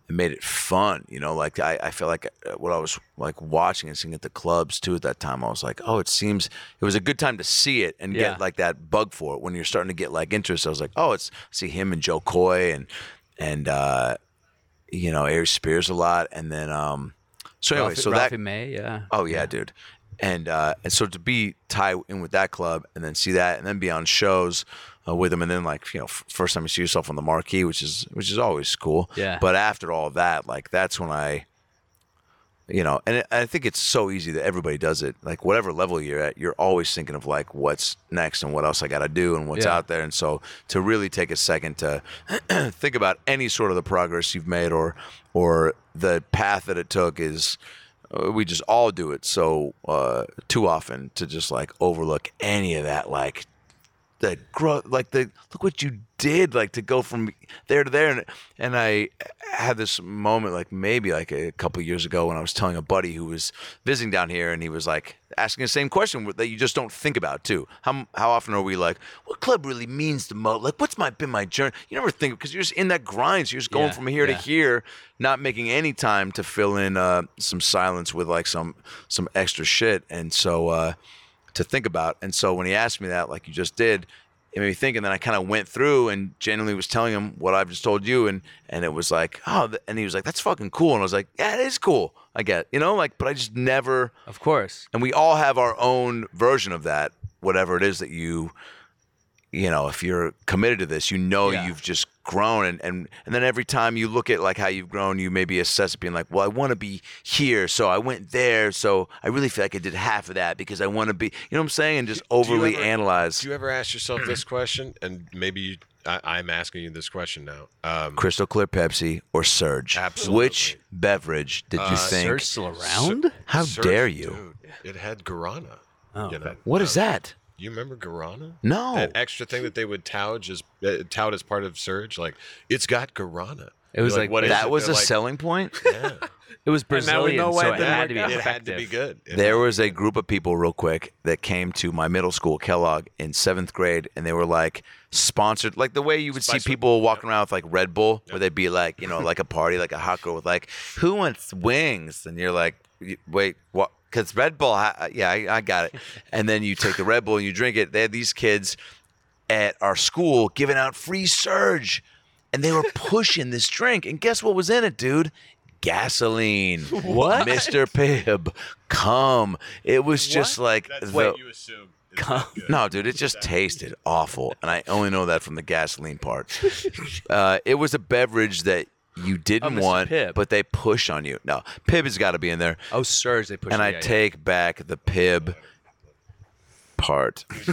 it made it fun you know like i, I feel like uh, what i was like watching and seeing at the clubs too at that time i was like oh it seems it was a good time to see it and Yeah. get like that bug for it when you're starting to get like interest i was like oh it's see him and Jo Koy and and uh you know Aries spears a lot and then um so anyway Ralphie, so Ralphie that May, yeah. Oh yeah, dude. And uh, and so to be tied in with that club and then see that and then be on shows uh, with them and then like you know f- first time you see yourself on the marquee, which is which is always cool. Yeah. But after all that, like that's when I, you know, and it, I think it's so easy that everybody does it. Like whatever level you're at, you're always thinking of like what's next and what else I got to do and what's Yeah. out there. And so to really take a second to <clears throat> think about any sort of the progress you've made or or the path that it took is we just all do it so uh, too often to just like overlook any of that like the growth like the look what you did like to go from there to there. And and I had this moment like maybe like a couple years ago when I was telling a buddy who was visiting down here and he was like asking the same question that you just don't think about too. How how often are we like what club really means the most like what's my been my journey? You never think because you're just in that grind so you're just going Yeah, from here to here not making any time to fill in uh, some silence with like some some extra shit. And so uh to think about. And so when he asked me that, like you just did, it made me think. And then I kind of went through and genuinely was telling him what I've just told you. And and it was like, oh, and he was like, that's fucking cool. And I was like, yeah, it is cool. I get, you know, like, but I just never. Of course. And we all have our own version of that, whatever it is that you, you know, if you're committed to this, you know Yeah. you've just grown and, and and then every time you look at like how you've grown, you maybe assess it being like, well, I want to be here, so I went there, so I really feel like I did half of that because I want to be, you know what I'm saying, and just Do overly ever- analyze. Do you ever ask yourself this question? And maybe you, I, I'm asking you this question now. Um, Crystal Clear Pepsi or Surge? Absolutely. Which beverage did you Uh, think? Surge still around? How Surge, dare you? Dude, it had guarana. Oh, you know? What is that? You remember guarana? No. That extra thing that they would tout as uh, tout as part of Surge, like it's got guarana. It was You're like- what is That was a like, selling point. <laughs> Yeah, It was And now we Brazilian, know why so it it had to be out. it had to be good. It There was a group of people, real quick, that came to my middle school, Kellogg, in seventh grade, and they were like sponsored, like the way you would Spice see Up. people walking around with like Red Bull, where they'd be like, you know, like a party, like a hot girl with like, who wants wings? And you're like, wait, what? Because Red Bull, ha- yeah, I, I got it. <laughs> And then you take the Red Bull and you drink it. They had these kids at our school giving out free Surge, and they were <laughs> pushing this drink. And guess what was in it, dude? Gasoline. <laughs> What? Mr. Pibb, come. It was just like the, you assume. no, dude, it just tasted awful, and I only know that from the gasoline part. Uh, it was a beverage that you didn't Mr. want, Pibb. but they push on you. No, Pibb has got to be in there, Oh, Surge, they push. and I yeah, yeah. take back the Pibb part. <laughs>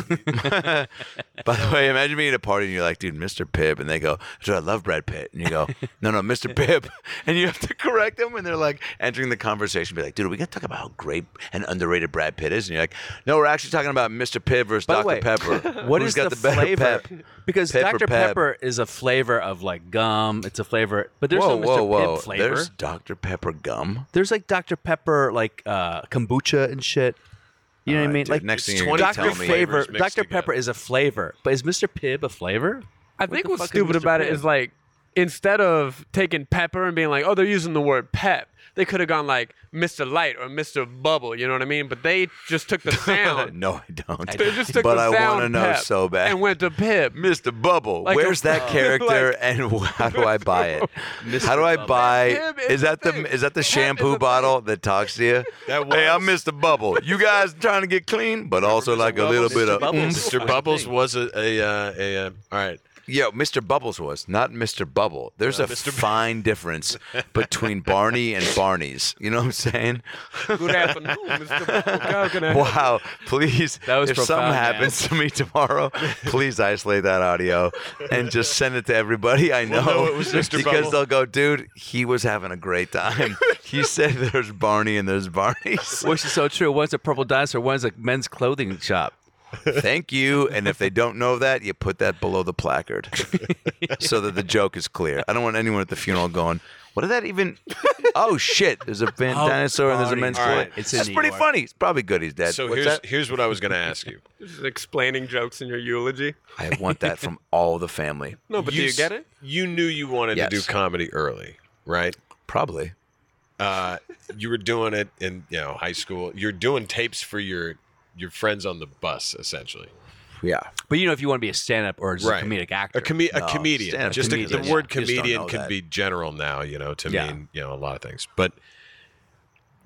By the way, imagine being at a party and you're like, dude, Mr. Pibb, and they go, dude, I love Brad Pitt, and you go, no, no, Mr. <laughs> Pibb, and you have to correct them, and they're like entering the conversation, be like, dude, we gonna talk about how great and underrated Brad Pitt is? And you're like, no, we're actually talking about Mr. Pibb versus By Dr. way, Pepper. <laughs> What is got the, the, flavor? pep? Because or Dr. Pep? Pepper is a flavor of like gum. It's a flavor, but there's whoa, no Mr. whoa, whoa! Pibb flavor. There's Dr. Pepper gum. There's like Dr. Pepper, like uh, kombucha and shit. You know what I uh, mean? dude, like next thing you're gonna 20 tell Dr. me, Flavor, flavors mixed Dr. together. Pepper is a flavor, but is Mr. Pibb a flavor? I What think what's stupid about it Pibb? is like instead of taking pepper and being like, oh, they're using the word pep, they could have gone like Mr. Light or Mr. Bubble. You know what I mean? But they just took the <laughs> sound. <laughs> no, I don't. They just took but the I sound wanna know so bad. and went to Pip. Mr. Bubble, Like where's a- that <laughs> character, like- and how do I buy it? Mr. How do I buy? Pibb is Is that the the thing. is that the Pep is shampoo the bottle that talks to you? That Hey, I'm was- Mr. Bubble. You guys trying to get clean, but also like a little Bubbles? bit of. Bubbles. oomph. Mr. Bubbles was a a, uh, a uh, all right. Yo, Mr. Bubbles was not Mr. Bubble. There's uh, a Mr. Fine difference <laughs> between Barney and Barney's. You know what I'm saying? Good afternoon, Mr. Bubble. How can I help Wow, please. That was if something profound, man. happens to me tomorrow, please isolate that audio and just send it to everybody I know. know it was Mr. Because Bubble. they'll go, dude, he was having a great time. he <laughs> said there's Barney and there's Barney's. Which is so true. One's a purple dinosaur, one's a men's clothing shop. Thank you. And if they don't know that, you put that below the placard <laughs> so that the joke is clear. I don't want anyone at the funeral going, What did that even? <laughs> oh shit! There's a Van Oh, dinosaur and there's a men's All toilet. right. It's That's pretty York. funny. It's probably good he's dead. So What's here's that? here's what I was going to ask you. <laughs> Just explaining jokes in your eulogy. I want that from all the family. No, but do you get it? You knew you wanted Yes. to do comedy early, right? Probably. Uh, you were doing it in you know high school. You're doing tapes for your your friends on the bus, essentially. Yeah. But you know, if you want to be a stand-up or just Right. a comedic actor, A, com- a No, comedian. stand-up Just a- comedian, the yeah. word just don't comedian know can that. be general now, you know, to Yeah. mean you know a lot of things. But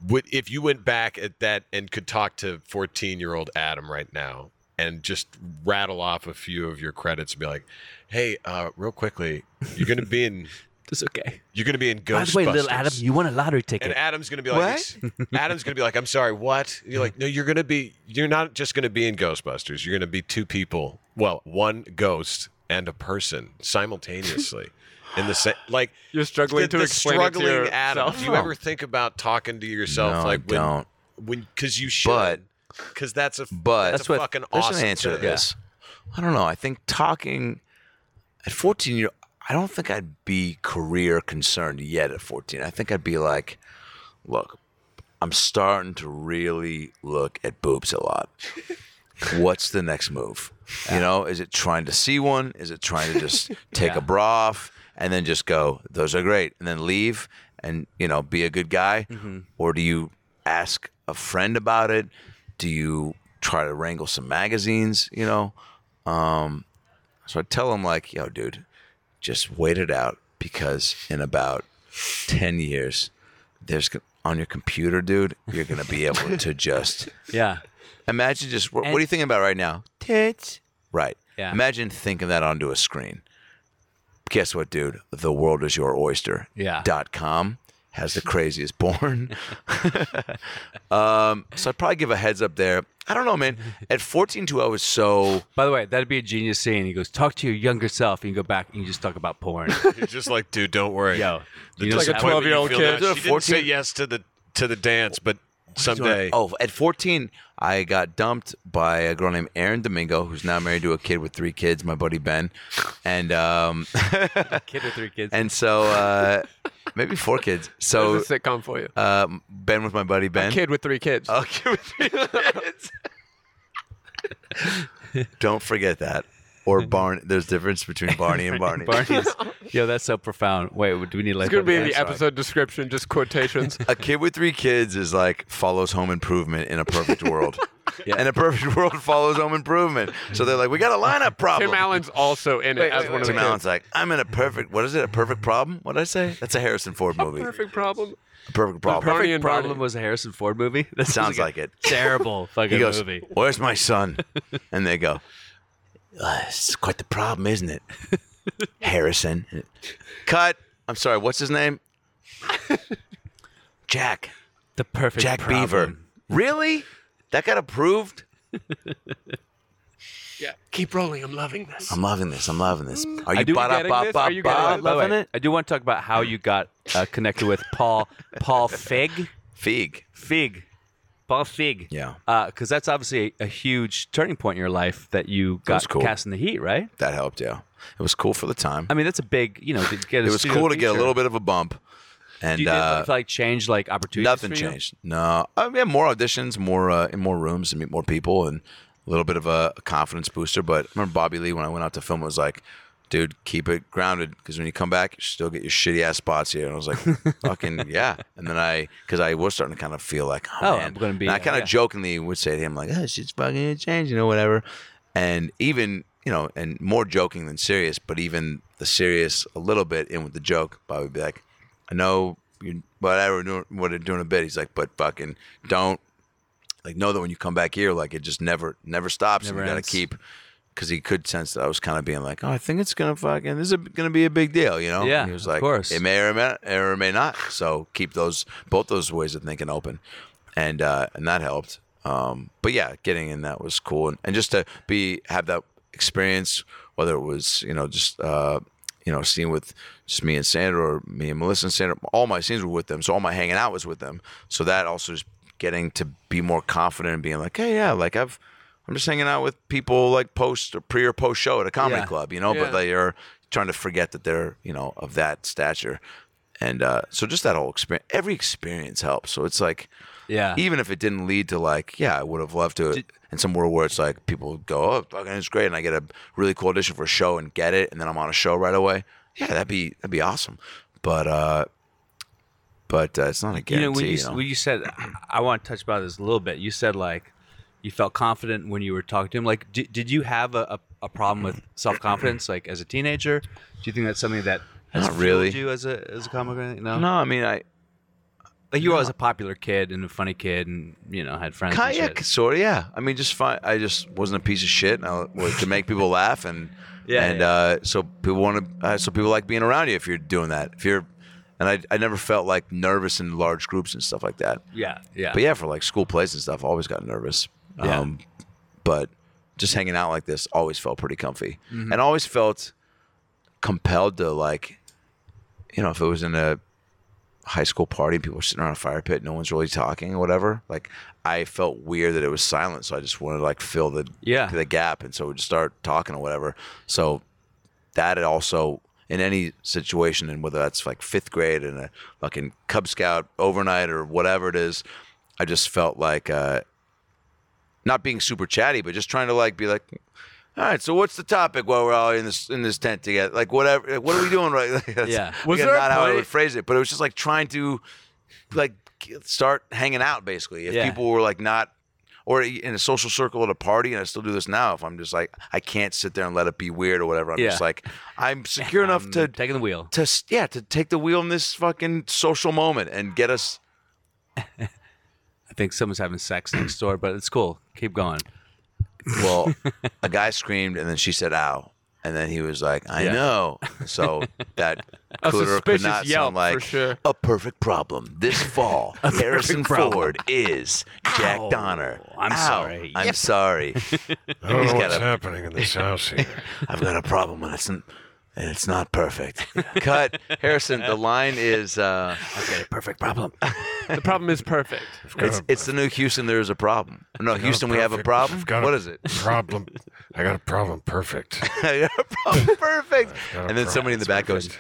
would if you went back at that and could talk to 14 year old Adam right now and just rattle off a few of your credits and be like, "Hey, uh, real quickly, you're going to be in <laughs> it's okay. you're going to be in By Ghostbusters." the way, little Adam, you won a lottery ticket. And Adam's gonna be like, Adam's gonna be like, I'm sorry, what? You're like, no, you're gonna be, you're not just gonna be in Ghostbusters. You're gonna be two people, well, one ghost and a person simultaneously in the same. Like You're struggling the, to the explain it to struggling Adam. yourself. Do you ever think about talking to yourself No, I like when, don't. when, because you should, But- because that's a, But that's, That's a what- fucking awesome an answer to thing. this. I don't know. I think talking at 14 year I don't think I'd be career concerned yet at 14. I think I'd be like, look, I'm starting to really look at boobs a lot. <laughs> What's the next move? You know, is it trying to see one? Is it trying to just <laughs> take Yeah. a bra off and then just go, those are great, and then leave and, you know, be a good guy? Or do you ask a friend about it? Do you try to wrangle some magazines, you know? Um, so I tell him, like, yo, dude, just wait it out because in about 10 years, there's on your computer, dude, you're going to be able to <laughs> just yeah. imagine just what, what are you thinking about right now? Tits. Right. Yeah. Imagine thinking that onto a screen. Guess what, dude? The world is your oyster. Yeah. Dot com has the craziest porn. <laughs> <laughs> um, so I'd probably give a heads up there. I don't know, man. At 14 too, I was so By the way, that'd be a genius scene. He goes, "Talk to your younger self," and you go back and you just talk about porn. <laughs> You're just like, dude, don't worry. Yo, the you like a 12-year-old kid. now, Is She didn't say yes to the to the dance, but someday. Oh, at 14, I got dumped by a girl named Erin Domingo, who's now married to a kid with three kids, my buddy Ben. And um, <laughs> kid with three kids. and so uh, maybe four kids. <laughs> So There's a sitcom for you. um, Ben was my buddy Ben. Kid with three kids. A kid with three kids. <laughs> Don't forget that. Or <laughs> Barney. There's difference between <laughs> Barney and Barney. Barney's. <laughs> Yo, that's so profound. Wait, do we need like it's gonna be in the sorry. episode description, just quotations. A kid with three kids is like follows Home Improvement in a perfect world. Yeah. And a perfect world follows Home Improvement. So they're like, we got a lineup problem. Tim Allen's also in it Wait, as wait, one of Tim the kids. Allen's like, I'm in a perfect. What is it? A perfect problem? What did I say? That's a Harrison Ford movie. Perfect problem. A perfect problem. Barney Perfect and problem Barney. was a Harrison Ford movie. That Sounds like it. Terrible fucking He goes, movie. "Where's my son?" And they go, uh, "It's quite the problem, isn't it?" <laughs> Harrison. Cut. I'm sorry. What's his name? <laughs> Jack. The perfect Jack problem. Beaver. Really? That got approved? <laughs> Yeah. Keep rolling. I'm loving this. I'm loving this. I'm loving this. Are you do- ba- getting ba- this? ba- Are you ba- getting it? the loving way, it? I do want to talk about how you got uh, connected with Paul Paul Feig. Feig. Feig. Paul Feig. Yeah. Because that's obviously a, a huge turning point in your life that you got cool. cast in the heat, right? That helped. Yeah. It was cool for the time. I mean, that's a big, you know, to get a It was cool to get a little bit of a bump. And you uh, like change like opportunities? Nothing changed. No, I mean, more auditions, more uh, in more rooms, and meet more people, and a little bit of a, a confidence booster. But I remember Bobby Lee when I went out to film was like, "Dude, keep it grounded because when you come back, you still get your shitty ass spots here." And I was like, "Fucking <laughs> yeah!" And then I, because I was starting to kind of feel like, "Oh, Oh, man," I'm gonna be- And I kind of yeah. jokingly would say to him like, "Oh, shit's fucking changed," you know, whatever. And even you know, and more joking than serious, but even the serious a little bit in with the joke, Bobby would be like, I know you whatever doing what they're doing a bit. He's like, but fucking don't like know that when you come back here, like it just never never stops. Never and you gotta keep because he could sense that I was kind of being like, oh, I think it's gonna fucking this is gonna be a big deal, you know? Yeah, And he was of like, course. it may or may, or may not. So keep those both those ways of thinking open, and uh, and that helped. Um, but yeah, getting in that was cool, and, and just to be have that experience, whether it was you know just uh, you know scene with just me and Sandra or me and Melissa and Sandra, all my scenes were with them, so all my hanging out was with them. So that also just getting to be more confident and being like, hey, yeah, like I've. I'm just hanging out with people like post or pre or post show at a comedy Yeah. club, you know, Yeah. but they are trying to forget that they're, you know, of that stature. and uh, so just that whole experience. Every experience helps. So it's like, Yeah. even if it didn't lead to like, yeah, I would have loved to. in some world where it's like people go, oh, fucking, it's great, and I get a really cool audition for a show and get it, and then I'm on a show right away. Yeah, that'd be that'd be awesome. But uh, but uh, it's not a you guarantee. know when you, you know? when you said I want to touch about this a little bit. You said like you felt confident when you were talking to him. Like, did, did you have a, a, a problem with self confidence like as a teenager? Do you think that's something that has Not really. you as a as a comic? No, no, I mean I like you were always a popular kid and a funny kid, and you know had friends. Kind yeah, sort of. Yeah. I mean, just fine. I just wasn't a piece of shit. And I was to make people laugh, and <laughs> Yeah, and yeah. Uh, so people want to. Uh, so people like being around you if you're doing that. If you're, and I, I never felt like nervous in large groups and stuff like that. Yeah, yeah. But yeah, for like school plays and stuff, I always got nervous. Yeah. Um, but just hanging out like this always felt pretty comfy, Mm-hmm. and always felt compelled to like, you know, if it was in a high school party and people were sitting around a fire pit, no one's really talking or whatever. Like I felt weird that it was silent, so I just wanted to like fill the Yeah. the gap, and so we'd just start talking or whatever. So that also in any situation, and whether that's like fifth grade and a fucking Cub Scout overnight or whatever it is, I just felt like uh, not being super chatty, but just trying to like be like. All right, so what's the topic while we're all in this in this tent together? Like whatever, like, what are we doing right? <laughs> Like, that's, Yeah. Was again, there a not how I would phrase it, but it was just like trying to like start hanging out basically. If Yeah. people were like not or in a social circle at a party, and I still do this now. If I'm just like I can't sit there and let it be weird or whatever, I'm Yeah. just like I'm <laughs> secure enough I'm to taking the wheel. to yeah to take the wheel in this fucking social moment and get us. I think someone's having sex next door, but it's cool. Keep going. Well, <laughs> a guy screamed, and then she said "ow," and then he was like, "I Yeah. know." So <laughs> that A could or could suspicious not yelp, sound like for sure. a perfect problem. This <laughs> fall, Harrison problem. Ford is Jack Ow. Donner. I'm Ow. sorry. I'm sorry. I don't He's know got what's a- happening in this house here. I've got a problem, and it's n- and it's not perfect. <laughs> Cut, Harrison. The line is. Uh, I've got a perfect problem. The problem is perfect. it's it's the new Houston. There is a problem. No, Houston. We have a perfect- problem. I've got What a is it? Problem. I got a problem. Perfect. <laughs> I got a problem. Perfect. got a And then somebody in the back problem. goes,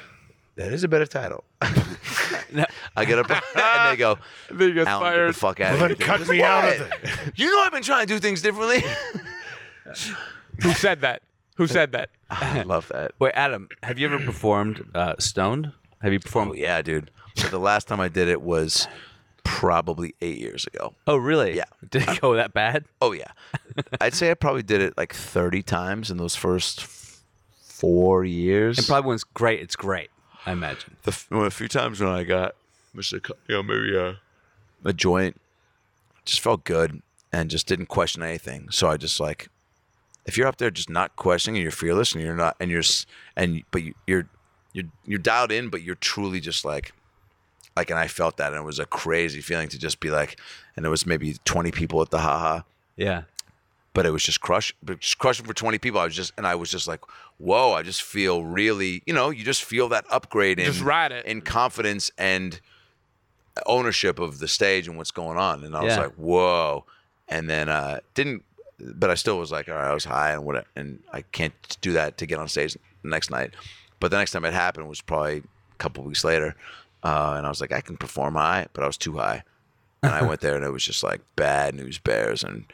"That is a better title." No. <laughs> I get up and they go, Then he gets Alan, get the fired. fuck out Well, of then here. cut me out of it. You know I've been trying to do things differently. Who said that? Who said that? <laughs> I love that. Wait, Adam, have you ever performed uh, stoned? Have you performed? Oh yeah, dude. But the last time I did it was probably eight years ago. Oh, really? Yeah. <laughs> Did it go that bad? Oh yeah, I'd say I probably did it like thirty times in those first four years. And probably when it's great, it's great. I imagine. the f- well, a few times when I got, Mr. Co- you know, maybe uh, a joint, just felt good and just didn't question anything. So I just like, if you're up there just not questioning and you're fearless and you're not and you're s- and but you, you're you're you're dialed in, but you're truly just like. Like and I felt that, and it was a crazy feeling to just be like, and there was maybe twenty people at the haha, Yeah. but it was just crush, but just crushing for 20 people. I was just, and I was just like, whoa, I just feel really, you know, you just feel that upgrade in, Just ride it. in confidence and ownership of the stage and what's going on. And I was Yeah. like, whoa. And then, uh, didn't, but I still was like, all right, I was high and what, and I can't do that to get on stage the next night. But the next time it happened was probably a couple weeks later. Uh, and I was like, I can perform high, but I was too high. And I went there and it was just like bad news bears and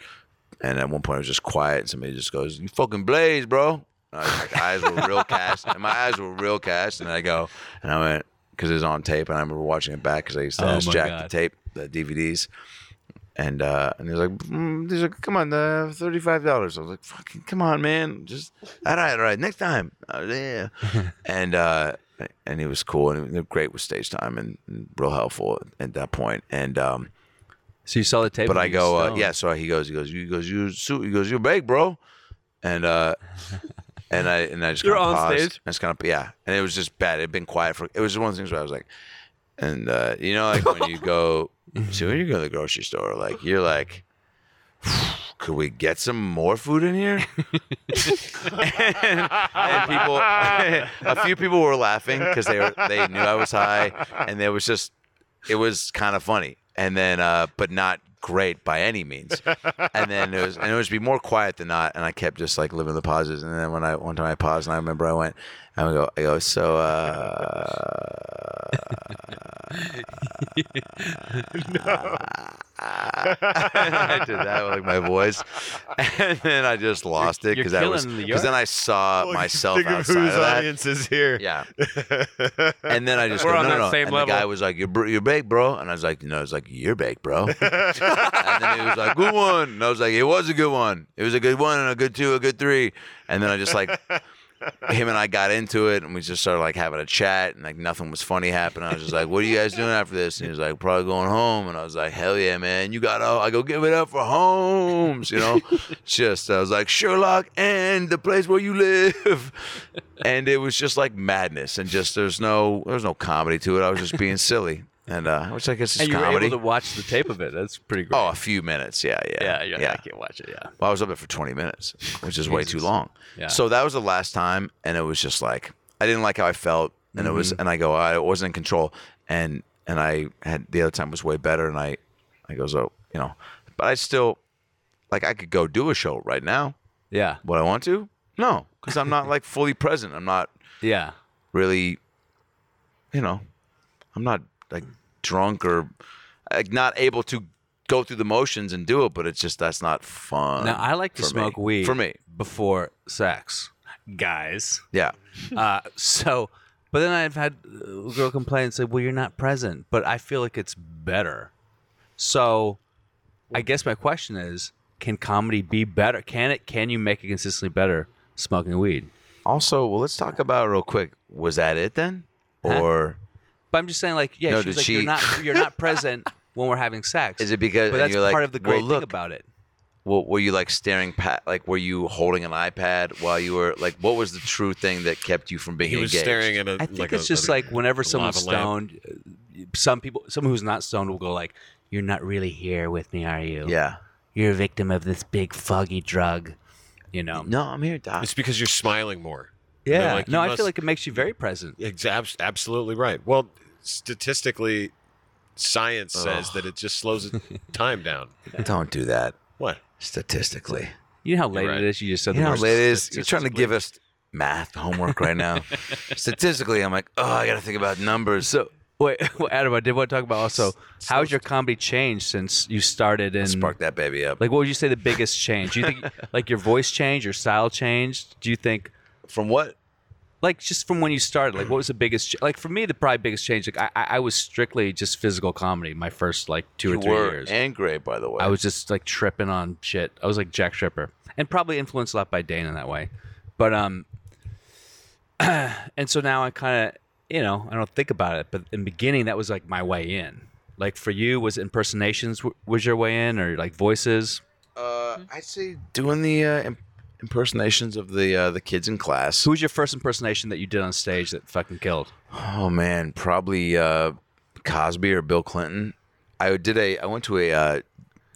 and at one point it was just quiet and somebody just goes, You fucking blaze, bro. And I was like, eyes were real cast. And my eyes were real cast. And I go, and I went, because it was on tape. And I remember watching it back because I used to Oh ask Jack God. the tape, the DVDs. And uh, and he was like, mm, he's like, come on, uh, thirty-five dollars. I was like, fucking, come on, man, just all right, all right, next time, uh, yeah. <laughs> and uh, and he was cool and was great with stage time and, and real helpful at that point. And um, So you saw the tape. but I go, uh, yeah. So he goes, he goes, he goes, you suit. He goes, you're big, bro. And uh, and I and I just <laughs> You're on paused. stage? I just kind of yeah. And it was just bad. It'd been quiet for. It was one of the things where I was like, and uh, you know, like when you go, <laughs> so when you go to the grocery store, like you're like. Could we get some more food in here? <laughs> and, and people, <laughs> a few people were laughing because they were, they knew I was high, and there was just it was kind of funny and then uh but not great by any means and then it was and it was be more quiet than not and i kept just like living the pauses and then when i one time i paused and i remember i went and i go i go so uh no. <laughs> I did that with like my voice, <laughs> and then I just lost it because I was killing the because then I saw Well, myself think of whose of that. audience is here. Yeah, <laughs> and then I just We're go, on no, no, that no. same and level. the guy was like, "You're br- you're baked, bro," and I was like, "No, it's like you're baked, bro." and then he was like, "Good one," and I was like, "It was a good one. It was a good one and a good two, a good three. And then I just like him and I got into it, and we just started like having a chat, and like nothing was funny happening. I was just like, "What are you guys doing after this?" And he was like, "Probably going home." And I was like, "Hell yeah, man! You got to I go give it up for Holmes." You know, <laughs> just I was like Sherlock and the place where you live, and it was just like madness, and just there's no there's no comedy to it. I was just being silly, and uh, which I guess is and you were comedy. able to watch the tape of it. That's pretty great. Oh, a few minutes, yeah, yeah, yeah, yeah, yeah. I can't watch it. Yeah. Well, I was up there for 20 minutes, which is way too long. Yeah. So that was the last time, and it was just like I didn't like how I felt, and it Mm-hmm. was, and I go, I wasn't in control, and and I had the other time was way better, and I, I goes, oh, you know, but I still, like, I could go do a show right now. Yeah. Would I want to? No, because I'm not like fully present. I'm not <laughs> Yeah. really, you know, I'm not like drunk or like not able to go through the motions and do it, but it's just that's not fun. Now I like to smoke me. weed For me, before sex, guys. yeah. Uh, so, but then I've had a girl complain and say, "Well, you're not present," but I feel like it's better. So, I guess my question is, can comedy be better? Can it? Can you make it consistently better smoking weed? Also, well, let's talk about real quick. Was that it then, Huh? Or But I'm just saying, like, yeah, No, she's did like, you're not, you're not <laughs> present when we're having sex. is it because But that's you're like, part of the well, great look, thing about it. well, were you like staring pat? Like, were you holding an iPad while you were like? What was the true thing that kept you from being He was engaged? staring at a. I think like it's a- just a- like whenever someone's lava lamp. stoned, uh, some people, someone who's not stoned will go like, "You're not really here with me, are you? Yeah. You're a victim of this big foggy drug." You know? No, I'm here, Doc. It's because you're smiling more. Yeah. They're like, no, you I must- feel like it makes you very present. It's abs- absolutely right. Well, statistically, science says that it just slows <laughs> time down. Don't do that. What? Statistically, You know how late right. it is. You just said you the know, how late it is. You're trying to give us math homework right now. <laughs> Statistically, I'm like, oh, I got to think about numbers. So wait, <laughs> well, Adam, I did want to talk about also how's your comedy changed since you started and spark that baby up. Like, what would you say the biggest change? Do you think like your voice changed, your style changed? Do you think From what? Like just from when you started? Like, what was the biggest? ch- Like for me, the probably biggest change. Like I, I I was strictly just physical comedy my first like two You or three were years. and great, by the way. I was just like tripping on shit. I was like Jack tripper and probably influenced a lot by Dana that way. But um, <clears throat> and so now I kind of you know I don't think about it, but in the beginning that was like my way in. Like for you, was impersonations w- was your way in, or like voices? Uh, I'd say doing the uh, im- impersonations of the uh, the kids in class. Who was your first impersonation that you did on stage that fucking killed? Oh man, probably uh, Cosby or Bill Clinton. I did a. I went to a uh,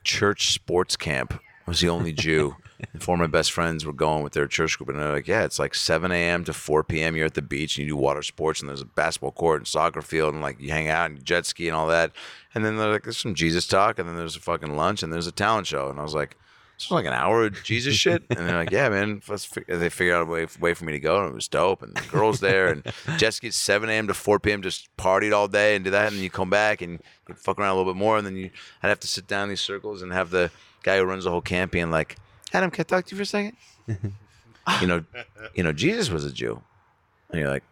church sports camp. I was the only Jew. <laughs> and four of my best friends were going with their church group, and they're like, "Yeah, it's like 7 a.m. to 4 p.m. You're at the beach and you do water sports, and there's a basketball court and soccer field, and like you hang out and you jet ski and all that." And then they're like, "There's some Jesus talk, and then there's a fucking lunch, and there's a talent show." And I was like. Was like an hour of Jesus shit, and they're like, "Yeah, man." Let's fi-" They figured out a way, way for me to go, and it was dope. And the girls there, and jet at 7 a.m. to 4 p.m. Just partied all day and did that, and then you come back and you fuck around a little bit more, and then you I'd have to sit down in these circles and have the guy who runs the whole camp being like, "Adam, can I talk to you for a second? <laughs> you know, you know, Jesus was a Jew, and you're like,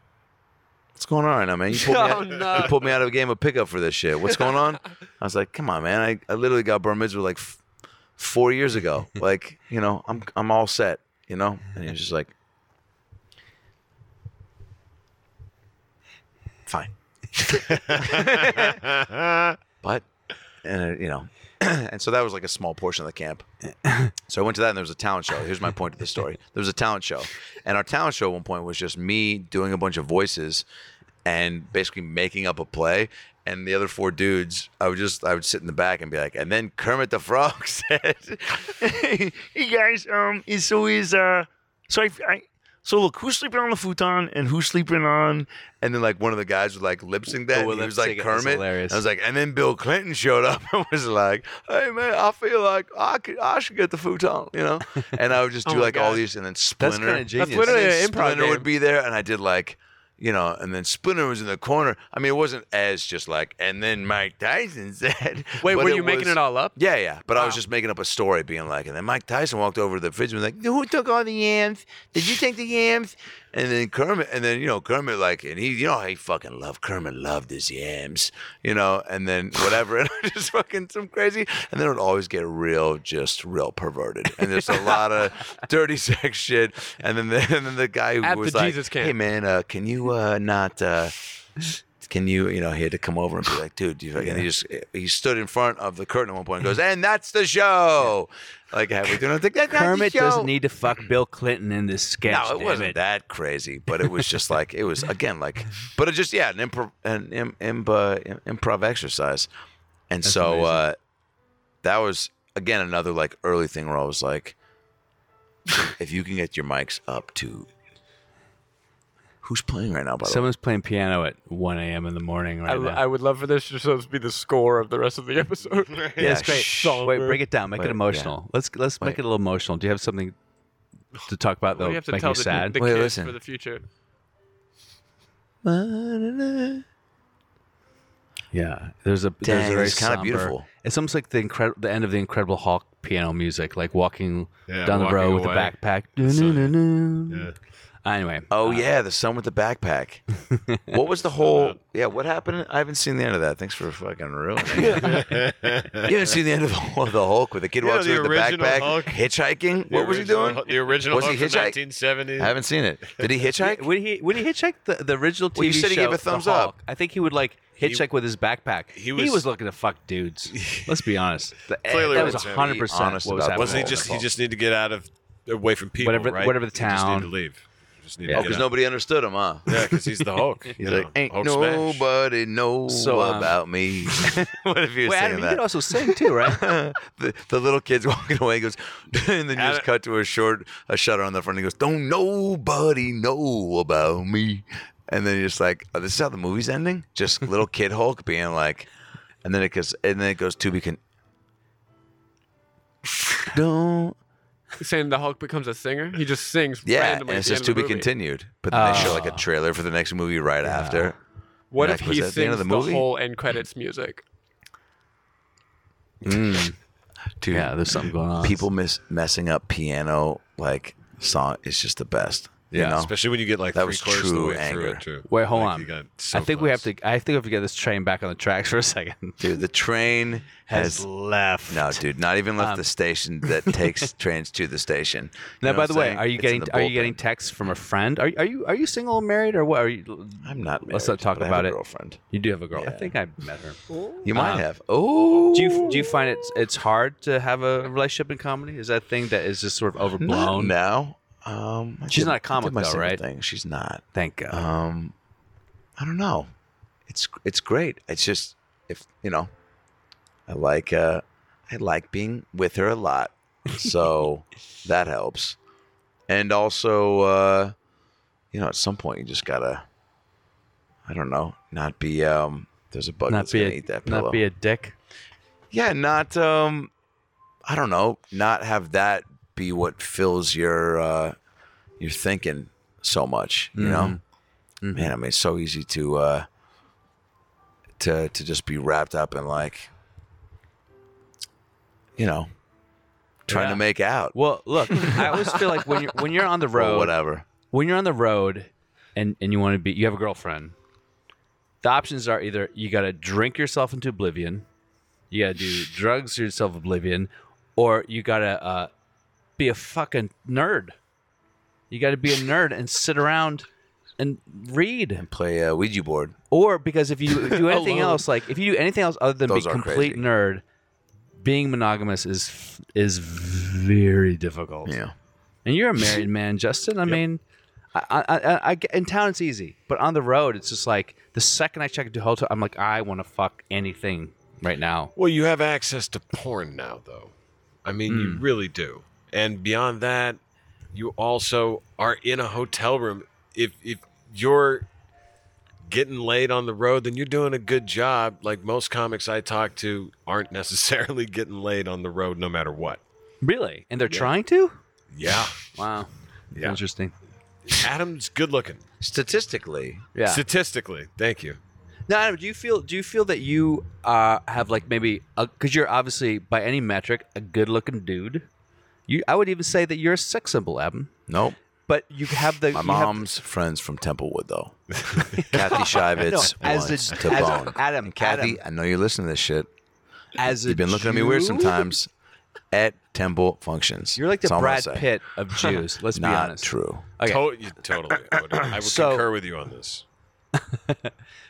"What's going on right now, man? You pulled, me, <laughs> Oh, out, no. you pulled me out of a game of pickup for this shit. What's going on?" I was like, "Come on, man! I, I literally got bar mitzvah like f- four years ago. <laughs> Like, you know, I'm I'm all set. You know." And he was just like, "Fine." <laughs> but and uh, you know <clears throat> and so that was like a small portion of the camp so i went to that and there was a talent show here's my point of the story there was a talent show and our talent show at one point was just me doing a bunch of voices and basically making up a play and the other four dudes i would just i would sit in the back and be like and then kermit the frog <laughs> said <laughs> hey guys um is so is uh so I, I so look, who's sleeping on the futon and who's sleeping on? And then like one of the guys would like lip sync that. Oh, and he lip was like sync it. That's Kermit. hilarious. I was like, and then Bill Clinton showed up <laughs> and was like, "Hey man, I feel like I could, I should get the futon," you know. And I would just Oh do my like all these, and then Splinter, That's kind of genius. That's literally and then Splinter would be there, and I did like, you know, and then Splinter was in the corner. I mean, it wasn't as just like, and then Mike Tyson <laughs> said. Wait, were you making was- it all up? Yeah, yeah. But I was just making up a story, being like, and then Mike Tyson walked over to the fridge and was like, "Who took all the yams? Did you take the yams?" And then Kermit, and then you know Kermit, like, and he, you know, he fucking loved Kermit, loved his yams, you know, and then whatever, <laughs> and I just fucking some crazy, and then it would always get real, just real perverted, and there's a lot of <laughs> dirty sex shit, and then the, and then the guy who At was like, Jesus camp. "Hey man, uh, can you uh, not?" Uh, can you, you know, he had to come over and be like, dude, do you, and he just, he stood in front of the curtain at one point and goes, <laughs> and that's the show. Like, halfway through, and I was like, that's not the Kermit doesn't need to fuck Bill Clinton in this sketch. No, it damn wasn't that crazy, but it was just like it was again like, but it just yeah, an improv, an im, im, uh, improv exercise, and so uh, that was again another like early thing where I was like, if you can get your mics up to, who's playing right now? By the way, Someone's playing piano at 1 a.m. in the morning I, right now. I would love for this just to be the score of the rest of the episode. <laughs> yeah, Yeah, it's great. <laughs> shh. Wait, break it down. Make Wait, it emotional. Let's let's make Wait. it a little emotional. Do you have something to talk about Well, though? you have to make tell you the, sad. the Wait, kids listen. for the future. <laughs> Yeah, there's a there's Dang, a very it's kinda somber- beautiful. It's almost like the incredible the end of the Incredible Hulk piano music, like walking Yeah, down the walking road with away. a backpack. So- Yeah. Anyway, Oh uh, yeah, the son with the backpack. <laughs> what was the whole? Yeah, what happened? I haven't seen the end of that. Thanks for fucking ruining. it. <laughs> you haven't seen the end of the, of the Hulk with the kid Yeah, walks the with the backpack, Hulk. hitchhiking. The What was he doing? The original Was he Hulk from hitchhike? 1970. I haven't seen it. Did he <laughs> hitchhike? When he when he hitchhiked the, the original TV Well, you said he show, gave a thumbs up. I think he would like hitchhike with his backpack. he was- looking to fuck dudes. Let's be honest. The- Clearly that was was hundred percent Honest what was happening. Wasn't he just he just need to get out of away from people, Whatever- right? whatever the He just need to leave. Just need Yeah. to Oh, because nobody understood him, huh? Yeah, because he's the Hulk. He's you like, ain't Hulk smash. nobody know So, um, about me. <laughs> what if you're Wait, saying Adam, you that? could also sing too, right? <laughs> the, the little kid's <laughs> walking away. He goes, and then you just cut to a short a shutter on the front. He goes, "Don't nobody know about me." And then you're just like, oh, "This is how the movie's ending." Just little kid Hulk being like, and then it goes, and then it goes to be con- Don't Saying the Hulk becomes a singer, he just sings. yeah, randomly and at it says to be movie. continued. But then they show like a Oh. trailer for the next movie right after. What Like, if was he that the end of the, the movie? whole end credits music? Mm. Dude, Yeah, there's something going on. people miss messing up piano like song is just the best. You Yeah, know? Especially when you get like That three was quarters of the true way anger. through it too. Wait, hold Like, on. got so I think we have close. to. I think we have to get this train back on the tracks for a second. <laughs> dude. The train has left. No, dude, not even left Um, the station <laughs> that takes trains to the station. You Now, know by what the I'm way, saying? are you It's in getting the are you bullpen. getting texts from a friend? Are are you are you single, or married, or what? Are you? I'm not. Married, Let's not talk but I have about a it. Girlfriend. You do have a girl. I think I met her. You might Um, have. Oh, Do you do you find it it's hard to have a relationship in comedy? Is that a thing that is just sort of Not overblown? now? Um, I She's did- not a comic though, right? Thing. She's not. Thank God. Um, I don't know. It's it's great. It's just if you know, I like uh, I like being with her a lot, so <laughs> that helps. And also, uh, you know, at some point you just gotta, I don't know, not be um. There's a bug not that's be gonna a eat that pillow. not be a dick. yeah, not um. I don't know. Not have that be what fills your uh, your thinking so much. You know Mhm. man, I mean, it's so easy to uh, to to just be wrapped up in like, you know, trying Yeah. to make out Well, look, I always feel like when you're when you're on the <laughs> or road, whatever. when you're on the road and and you want to be you have a girlfriend the options are either you got to drink yourself into oblivion you got to do drugs to yourself oblivion or you got to uh, be a fucking nerd you got to be a nerd and sit around and read and Play a Ouija board. or because if you do <laughs> anything else like if you do anything else other than Those be are complete crazy. nerd being monogamous is is very difficult Yeah, and you're a married man, Justin. I mean, I, I, I, I, in town it's easy, but on the road it's just like the second I check into a hotel, I'm like, I want to fuck anything right now. Well, you have access to porn now, though. I mean, you mm. really do. And beyond that, you also are in a hotel room. If if you're getting laid on the road, then you're doing a good job. Like most comics I talk to aren't <laughs> necessarily getting laid on the road, no matter what. Really? And they're trying to? Yeah, <sighs> Wow. Yeah. Interesting. Adam's good looking. Statistically, Yeah. Statistically, thank you. Now, Adam, do you feel do you feel that you uh, have like maybe because you're obviously by any metric a good-looking dude? You, I would even say that you're a sex symbol, Adam. nope. But you have the My you have- mom's friends from Templewood, though. <laughs> Kathy Shivitz No, as wants a- to as a- bone. Adam, And Kathy, Adam. I know you're listening to this shit. as a You've been looking at me weird Jew? sometimes at temple functions. You're like the That's all I'm gonna Brad say. Pitt of <laughs> Jews. Let's be Not honest. true. Okay. To- you- totally. I would, I would So- concur with you on this. <laughs>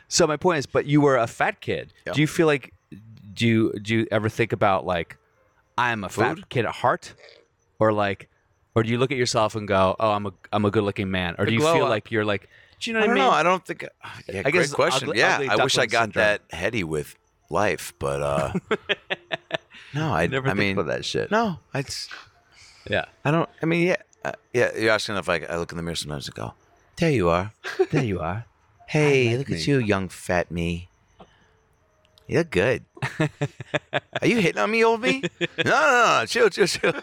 So my point is, but you were a fat kid. Yeah. Do you feel like do you do you ever think about like I'm a fat kid at heart, or like, or do you look at yourself and go, oh, I'm a I'm a good looking man, or The do you feel up. like you're like, do you know I what don't I mean? know. I don't think. Yeah, I great guess question. ugly- yeah, ugly I wish I got syndrome. that heady with life, but uh, <laughs> no, I never I think mean, about that shit. no, I just, Yeah. I don't. I mean, yeah, uh, yeah. You're asking if I, I look in the mirror sometimes and go, "There you are. There you are. <laughs> Hey, like look me." at you, young fat me. You look good. are you hitting on me, old <laughs> me? no, no, no. Chill, chill, chill.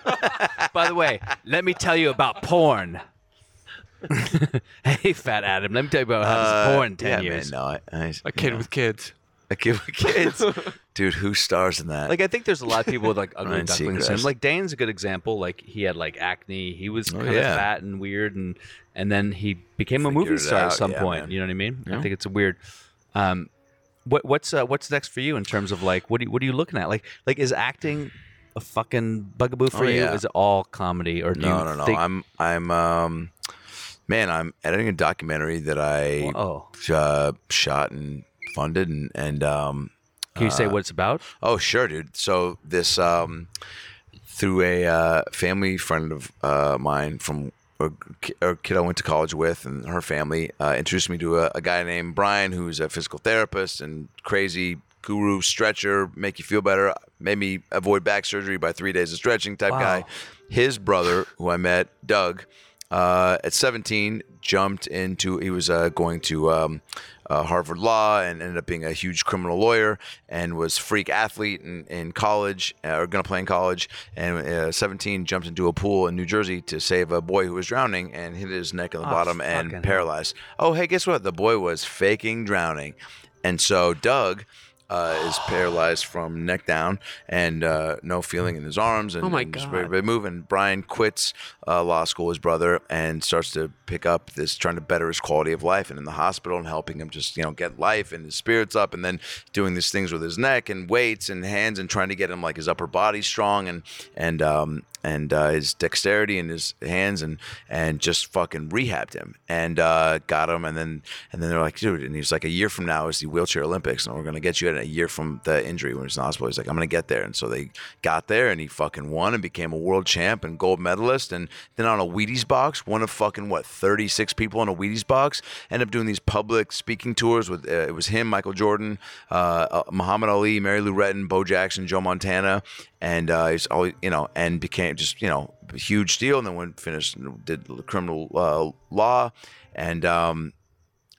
By the way, let me tell you about porn. <laughs> hey, fat Adam, let me tell you about how Uh, this porn ten yeah, years. man. No, I, I, A kid with kids. a kid with kids. <laughs> Dude, who stars in that? Like I think there's a lot of people with like ugly Ryan duckling Seacrest. syndrome. Like Dane's a good example. Like he had like acne. He was Oh, kind of fat and weird, and and then he became a movie star at some yeah, point. man. You know what I mean? I think it's a weird. Um, what what's uh, what's next for you in terms of like what do you, what are you looking at? Like like is acting a fucking bugaboo for Oh, you? yeah. Is it all comedy or no, no, no. think? I'm, I'm, um, man, I'm editing a documentary that I uh, shot and funded, and and um, can you say what it's about? Oh, sure, dude. So this um, through a uh, family friend of uh, mine from a, ki- a kid I went to college with, and her family uh, introduced me to a, a guy named Brian, who's a physical therapist and crazy guru stretcher, make you feel better, made me avoid back surgery by three days of stretching type Wow. guy. His brother, who I met, Doug, uh, at 17, jumped into. He was uh, going to um, uh, Harvard Law and ended up being a huge criminal lawyer and was freak athlete in, in college uh, or going to play in college. And uh, 17 jumped into a pool in New Jersey to save a boy who was drowning and hit his neck on the Oh, bottom and hell. paralyzed. Oh, hey, guess what? The boy was faking drowning, and so Doug. Uh, is paralyzed from neck down and uh, no feeling in his arms and, Oh my and God. very, very moving. Brian quits uh, law school, his brother, and starts to pick up this, trying to better his quality of life, and in the hospital and helping him just you know get life and his spirits up, and then doing these things with his neck and weights and hands, and trying to get him like his upper body strong and and um, and uh, his dexterity in his hands, and and just fucking rehabbed him and uh, got him, and then and then they're like, dude, and he's like, a year from now is the wheelchair Olympics, and we're gonna get you in a year from the injury when he's in hospital. He's like, I'm gonna get there, and so they got there, and he fucking won and became a world champ and gold medalist, and then on a Wheaties box, one of fucking what 36 people on a Wheaties box, ended up doing these public speaking tours with uh, it was him, Michael Jordan, uh, uh, Muhammad Ali, Mary Lou Retton, Bo Jackson, Joe Montana, and uh, he's all you know, and became just you know a huge deal, and then went finished did criminal uh, law, and um,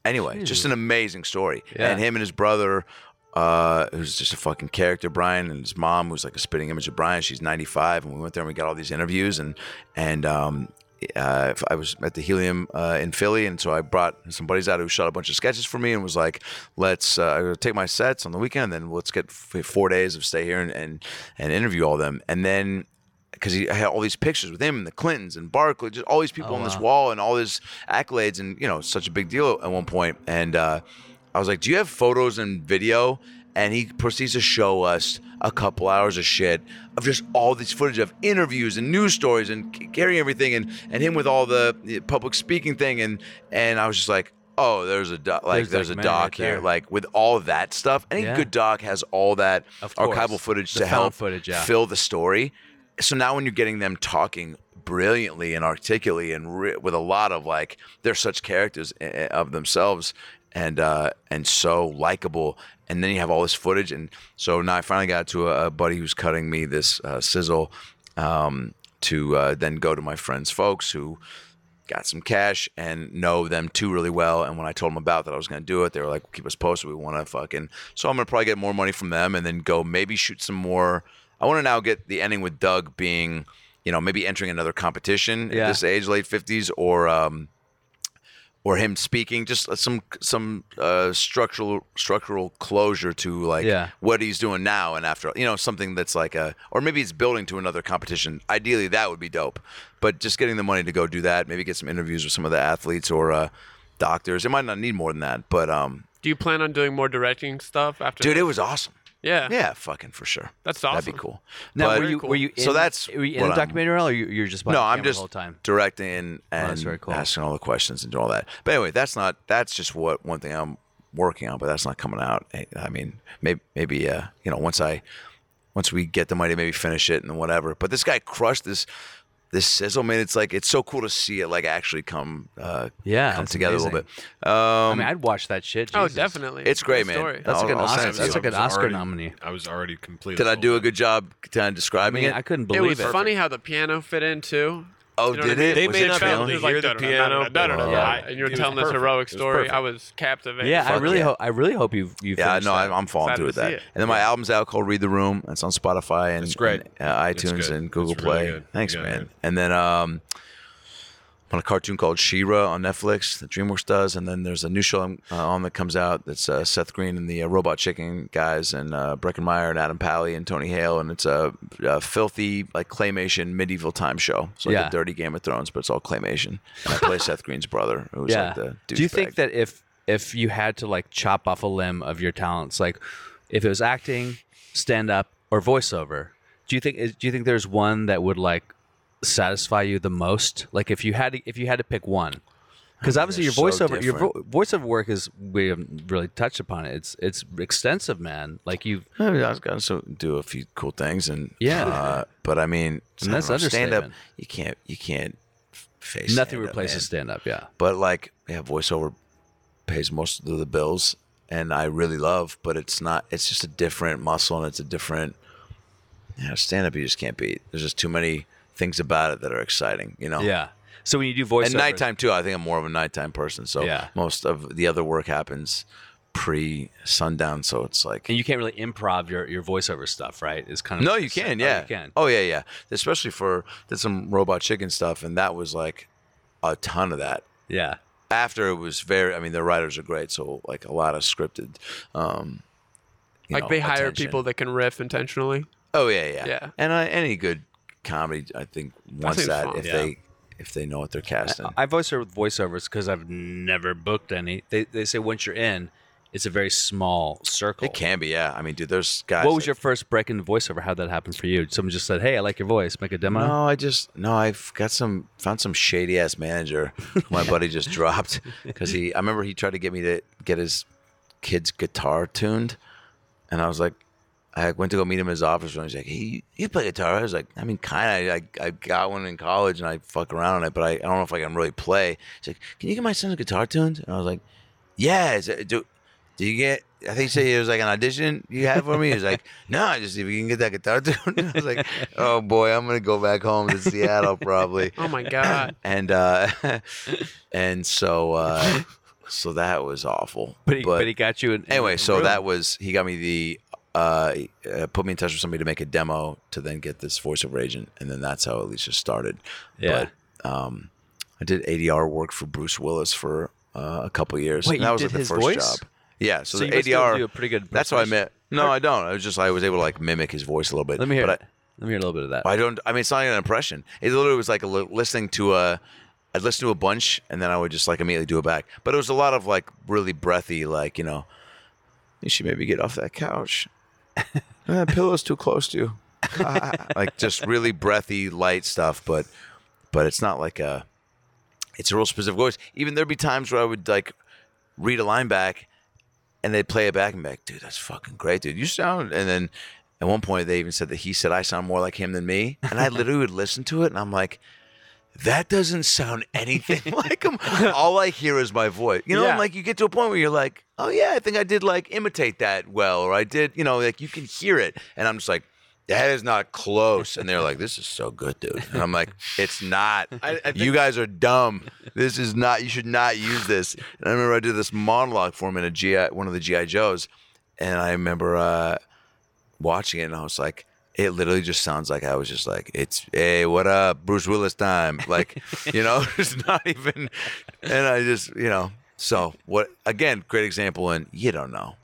anyway, just an amazing story. Yeah. And him and his brother, uh, who's just a fucking character, Brian, and his mom, who's like a spitting image of Brian. She's 95, and we went there and we got all these interviews, and and um, uh, I was at the Helium uh, in Philly, and so I brought some buddies out who shot a bunch of sketches for me, and was like, "Let's uh, take my sets on the weekend, and then let's get four days of stay here and and, and interview all them." And then because he had all these pictures with him and the Clintons and Barkley, just all these people on this wall and all his accolades, and you know, such a big deal at one point. And uh, I was like, "Do you have photos and video?" And he proceeds to show us a couple hours of shit of just all this footage of interviews and news stories and carrying everything, and and him with all the public speaking thing, and and I was just like. Oh, there's a doc, like There's there's, a doc right here, there. like with all that stuff. Any Yeah. good doc has all that Of archival footage The to help footage, yeah. fill the story. So now when you're getting them talking brilliantly and articulately and re- with a lot of like they're such characters eh, of themselves and uh, and so likable, and then you have all this footage, and so now I finally got to a, a buddy who's cutting me this uh, sizzle um, to uh, then go to my friends' folks who got some cash and know them too really well. And when I told them about that I was going to do it, they were like, "Keep us posted. We want to fucking." So I'm going to probably get more money from them and then go maybe shoot some more. I want to now get the ending with Doug being, you know, maybe entering another competition Yeah. at this age, late 50s, or um, or him speaking, just some some uh, structural structural closure to like Yeah. what he's doing now and after. You know, something that's like a, or maybe it's building to another competition. Ideally, that would be dope. But just getting the money to go do that, maybe get some interviews with some of the athletes or uh, doctors. It might not need more than that, but um, Do you plan on doing more directing stuff after? dude, this? it was awesome. Yeah, Yeah, fucking for sure. That's awesome. That'd be cool. Now, But- were you cool. were you in, So that's were you in what the I'm- documentary or you, you're just behind no, the I'm camera just the whole time? directing and, and that's very cool. asking all the questions and doing all that. But anyway, that's not that's just what one thing I'm working on, but that's not coming out. I- I mean, maybe maybe uh, you know once I once we get the money, maybe finish it and whatever. But this guy crushed this this sizzle. Man, it's like it's so cool to see it like actually come uh, Yeah, come that's together a little bit. Um, I mean, I'd watch that shit. Oh, definitely. It's great, man. story. That's I'll- like an I'll Oscar. That's like an Oscar already- nominee. I was already completed. did I do a good job kind of I describing mean, it? I couldn't believe It believe was funny how the piano fit in too. Oh, You know did I mean? it? They Was may it not be able to It like hear the piano, but, da-da-da, uh, and you were it was telling this heroic It was story. I was captivated. Yeah, I really yeah. hope. I really hope you you. Yeah, finished no, that. I, I'm falling through with that. it. And then my album's out called "Read the Room." It's on Spotify and, It's great. and, uh, iTunes good. and Google It's Play. good. Thanks, Yeah, man. man. And then um, I'm on a cartoon called She-Ra on Netflix that DreamWorks does. And then there's a new show uh, on that comes out that's uh, Seth Green and the uh, Robot Chicken guys and uh, Breckin Meyer and Adam Pally and Tony Hale. And it's a, a filthy like claymation medieval time show. It's like Yeah. a dirty Game of Thrones, but it's all claymation. And I play <laughs> Seth Green's brother, who's Yeah. like the Do you think that if if you had to like chop off a limb of your talents, like if it was acting, stand up, or voiceover, do you think do you think there's one that would like satisfy you the most? Like if you had to, if you had to pick one. Because obviously your they're so voiceover your vo- voiceover work is we haven't really touched upon it. It's it's extensive, man. Like you I mean, I was gonna so do a few cool things and Yeah. uh, but I mean, And that's stand up. You can't you can't face nothing stand-up, replaces stand up. Yeah. But like, yeah, voiceover pays most of the bills, and I really love. But it's not. It's just a different muscle, and it's a different. Yeah, stand up you just can't beat. There's just too many things about it that are exciting. You know. Yeah. So when you do voiceover, And nighttime too. I think I'm more of a nighttime person. So Yeah. most of the other work happens pre sundown. So it's like and you can't really improv your, your voiceover stuff, right? It's kind of No, you can. Oh, Yeah, you can. Oh yeah, yeah. Especially for did some robot chicken stuff, and that was like a ton of that. Yeah. After it was very. I mean, the writers are great, so like a lot of scripted. Um, you Like know, they hire attention. people that can riff intentionally. Oh yeah, yeah. Yeah. And uh, any good comedy, I think, wants that fun. if Yeah. they if they know what they're casting. I voice over with voiceovers because I've never booked any. They, they say once you're in, it's a very small circle. it can be, yeah. I mean, dude, there's guys. What was that- your first break into voiceover? How'd that happen for you? Someone just said, "Hey, I like your voice. Make a demo." No, I just no. I've got some found some shady ass manager. My buddy just <laughs> dropped because he. I remember he tried to get me to get his kid's guitar tuned, and I was like, I went to go meet him in his office, and he's like, "Hey, you play guitar?" I was like, "I mean, kind of. I, I got one in college, and I fuck around on it, but I, I don't know if I can really play." He's like, "Can you get my son's guitar tuned?" And I was like, "Yeah." Is it, do do you get? I think he said it was like an audition you had for me. He was like, "No, I just if you can get that guitar <laughs> tuned." I was like, "Oh boy, I'm gonna go back home to Seattle probably." <laughs> Oh my god. And uh, <laughs> and so uh, so that was awful. but, he, but, he got you. In, anyway, so room. that was he got me the uh, uh, put me in touch with somebody to make a demo to then get this voiceover agent, and then that's how Alicia started. Yeah. But um, I did ADR work for Bruce Willis for uh, a couple years. Wait, and that you was did like the his first voice? job. Yeah, so, So the you must be able to ADR. do a pretty good That's how I met. No, I don't. I was just I was able to like mimic his voice a little bit. Let me hear. But it. Let me hear a little bit of that. I, I don't. I mean, it's not even an impression. It literally was like li- listening to a. I'd listen to a bunch and then I would just like immediately do it back. But it was a lot of like really breathy, like you know, you should maybe get off that couch. That pillow's too close to you. <laughs> like just really breathy, light stuff. But but it's not like a. It's a real specific voice. Even there'd be times where I would like read a line back and they'd play it back and be like, dude, that's fucking great, dude. You sound. And then at one point they even said that he said I sound more like him than me, and I literally would listen to it and I'm like. That doesn't sound anything <laughs> like him. All I hear is my voice. You know, Yeah. and like you get to a point where you're like, oh yeah, I think I did like imitate that well, or I did, you know, like you can hear it, and I'm just like, that is not close. And they're like, this is so good, dude. And I'm like, it's not. I- I you guys are dumb. This is not. You should not use this. And I remember I did this monologue for him in a GI, one of the GI Joes, and I remember uh, watching it, and I was like, it literally just sounds like I was just like, it's hey, what up, Bruce Willis time, like, <laughs> you know, <laughs> it's not even, and I just, you know, so what? Again, great example, and you don't know.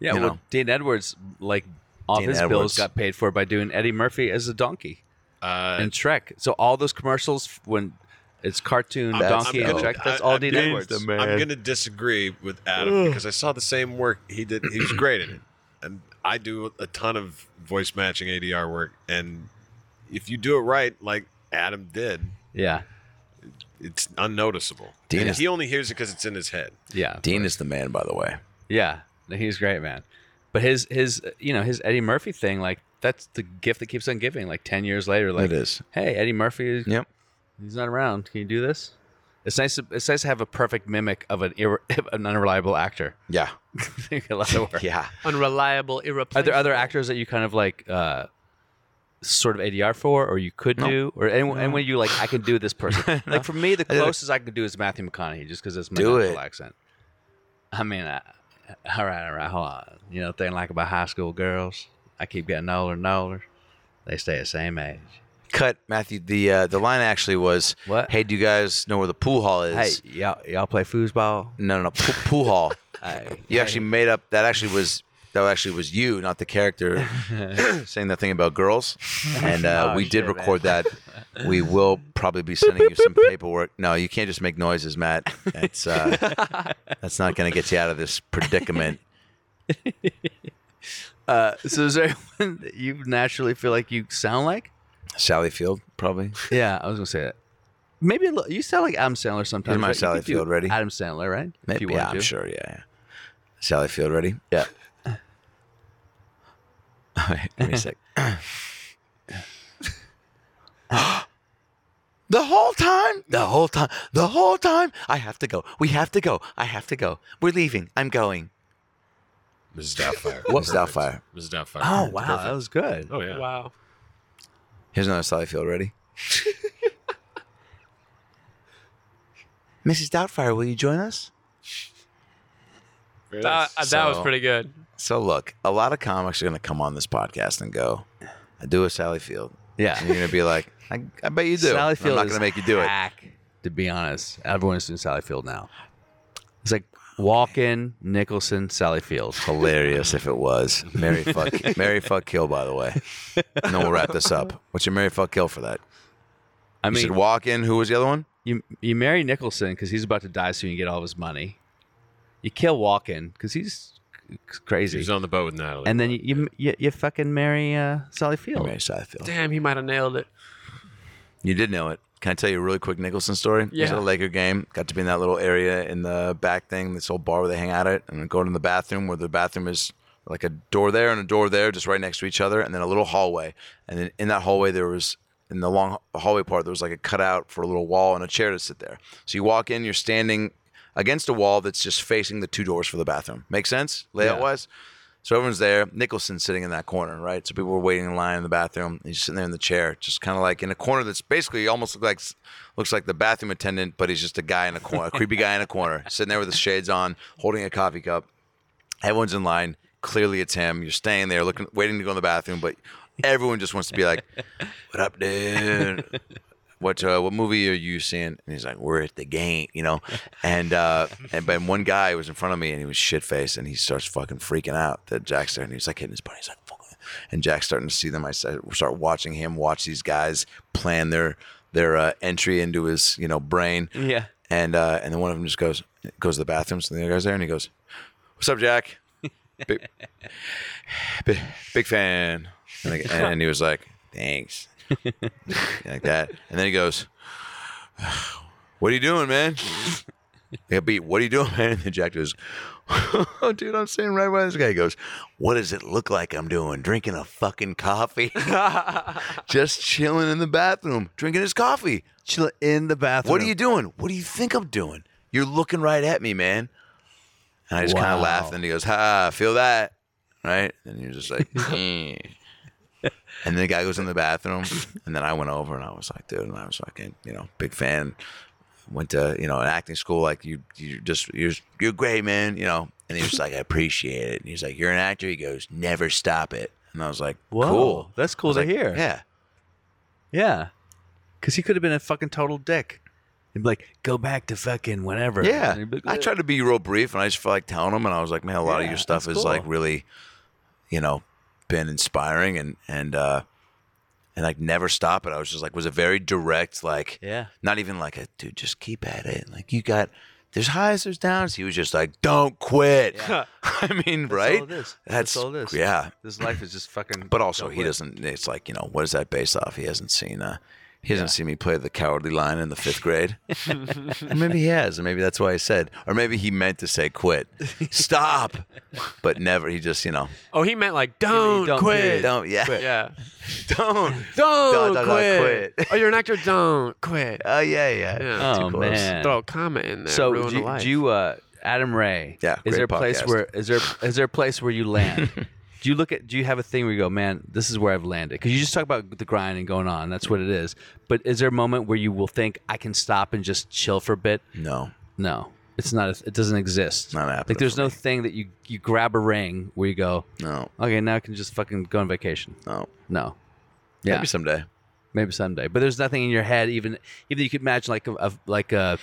Yeah, you well, know. Dean Edwards, like all Dean his Edwards. bills got paid for by doing Eddie Murphy as a donkey Uh, in Shrek. So all those commercials when it's cartoon I'm- donkey I'm and gonna- Shrek, that's I- all I'm Dean gonna- Edwards. man. I'm going to disagree with Adam because I saw the same work he did. He was great in it, and I do a ton of voice matching ADR work. And if you do it right, like Adam did, Yeah, it's unnoticeable. Dean and is- he only hears it because it's in his head. yeah, Dean is the man, by the way. yeah. He's great, man. But his his you know his Eddie Murphy thing, like that's the gift that keeps on giving. Like ten years later, like It is. Hey, Eddie Murphy, Yep. he's not around. Can you do this? It's nice. To, it's nice to have a perfect mimic of an ir- <laughs> an unreliable actor. Yeah. <laughs> a lot of work. Yeah. Unreliable, irreplaceable. Are there other actors that you kind of like, uh, sort of ADR for, or you could do, or anyone, anyone you like? I can do this <laughs> person. like for me, the closest I could do is Matthew McConaughey, just because it's my Do natural it. accent. I mean, uh, all right, all right, hold on. You know, thing like about high school girls, I keep getting older and older. They stay the same age. Cut, Matthew. The uh, the line actually was, What? Hey, do you guys know where the pool hall is? Hey, y'all, y'all play foosball? No, no, no. Pool, pool hall. <laughs> Hey, You actually made up. That actually was. That actually was you, not the character, <laughs> <laughs> saying that thing about girls. And uh, Oh, we did shit, record that. We will probably be sending you some paperwork. No, you can't just make noises, Matt. It's uh, that's not going to get you out of this predicament. Uh, so is there anyone that you naturally feel like you sound like? Sally Field, probably. Yeah, I was gonna say that. Maybe a little, you sound like Adam Sandler sometimes. Here's my right? You Sally Field ready. Adam Sandler, right? If Maybe, you yeah, want I'm to. sure. Yeah, yeah. Sally Field, ready? Yeah. <laughs> All right, give me a sec. <gasps> the whole time, the whole time, the whole time. I have to go. We have to go. I have to go. We're leaving. I'm going. Mrs. Doubtfire. Mrs. Doubtfire. Mrs. Doubtfire. Oh wow, Perfect. that was good. Oh yeah. Wow. Here's another Sally Field. Ready? Mrs. Doubtfire, will you join us? Very That, nice. that was So- pretty good. So look, a lot of comics are going to come on this podcast and go, "I do a Sally Field." Yeah. And you're going to be like, <laughs> I, "I bet you do." Sally I'm not is going to make you do it. hack, To be honest, everyone is doing Sally Field now. It's like Walken, Nicholson, Sally Field. Hilarious if it was. Marry fuck <laughs> Marry fuck kill by the way. And then we'll wrap this up. What's your Marry fuck kill for that? I You mean, said walk in, who was the other one? you you marry Nicholson because he's about to die soon. You get all of his money. You kill Walken because he's crazy, He's on the boat with Natalie. and then you you, you, you fucking marry uh, Sally Field. Marry Sally Field. Damn, he might have nailed it. You did know it. Can I tell you a really quick Nicholson story? Was Yeah. at a Laker game. Got to be in that little area in the back thing, this old bar where they hang out at, and go to the bathroom where the bathroom is like a door there and a door there, just right next to each other, and then a little hallway. And then in that hallway there was in the long hallway part there was like a cutout for a little wall and a chair to sit there. So you walk in, you're standing against a wall that's just facing the two doors for the bathroom. Make sense? Layout Yeah. wise? So everyone's there. Nicholson's sitting in that corner, right? So people were waiting in line in the bathroom. He's sitting there in the chair, just kind of like in a corner that's basically almost like looks like the bathroom attendant, but he's just a guy in a corner, a creepy guy in a corner, sitting there with his shades on, holding a coffee cup. Everyone's in line. Clearly, it's him. You're staying there, looking, waiting to go in the bathroom, but everyone just wants to be like, "What up, dude? What uh, what movie are you seeing?" And he's like, "We're at the game," you know. <laughs> And uh, and but one guy was in front of me, and he was shit faced, and he starts fucking freaking out that Jack's there, and he's like hitting his buddy. He's like, "Fuck." And Jack's starting to see them. I start start watching him watch these guys plan their their uh, entry into his you know brain. Yeah. And uh, and then one of them just goes goes to the bathroom. So the other guy's there, and he goes, "What's up, Jack? Big, <laughs> big, big fan." And, I, and he was like, "Thanks," like that. And then he goes, "What are you doing, man?" Beat. What are you doing, man? And then Jack goes, "Oh, dude, I'm sitting right by this guy." He goes, "What does it look like I'm doing? Drinking a fucking coffee, <laughs> just chilling in the bathroom, drinking his coffee." Chill in the bathroom. What are you doing? What do you think I'm doing? You're looking right at me, man. And I just kind of Wow. laughed, and he goes, "Ha, feel that?" Right? And you're just like. <laughs> and then the guy goes in the bathroom, and then I went over, and I was like, "Dude," and I was fucking, you know, big fan. Went to you know an acting school. Like you, you just you're you're great, man. You know. And he was like, "I appreciate it." And he's like, "You're an actor." He goes, "Never stop it." And I was like, Whoa, cool. that's cool to like, hear. Yeah. Yeah. Because he could have been a fucking total dick. He'd be like, go back to fucking whatever. Yeah. And I tried to be real brief and I just felt like telling him and I was like, man, a lot of your stuff is like really, you know, been inspiring and and uh and like never stop it. I was just like was a very direct, like Yeah. not even like a dude, just keep at it. Like you got there's highs, there's downs. He was just like, Don't quit. <laughs> I mean, right? all it is. That's, That's all it is. Yeah. This life is just fucking. But also he quit. doesn't it's like, you know, what is that based off? He hasn't seen uh he hasn't seen me play the cowardly lion in the fifth grade. <laughs> and maybe he has, and maybe that's why he said. Or maybe he meant to say quit. <laughs> Stop. But never he just, you know, Oh, he meant like don't, don't quit. quit. don't yeah. Yeah. <laughs> Don't. Don't Dot, dot, dot, quit. quit. Oh, you're an actor. Don't quit. Oh yeah, yeah. Yeah. Too Oh, close. man. Throw a comment in there. So ruin do, the you- life. do you, uh, Adam Ray? Yeah, Is great there a place podcast. where is there is there a place where you land? Do you look at? Do you have a thing where you go, man, this is where I've landed? Because you just talk about the grind and going on. That's what it is. But is there a moment where you will think I can stop and just chill for a bit? No. No, it's not. A, it doesn't exist. Not happening Like there's no thing that you you grab a ring where you go, No. okay, now I can just fucking go on vacation. No. No. Yeah. Maybe someday. Maybe someday. But there's nothing in your head, even even you could imagine like a, a like a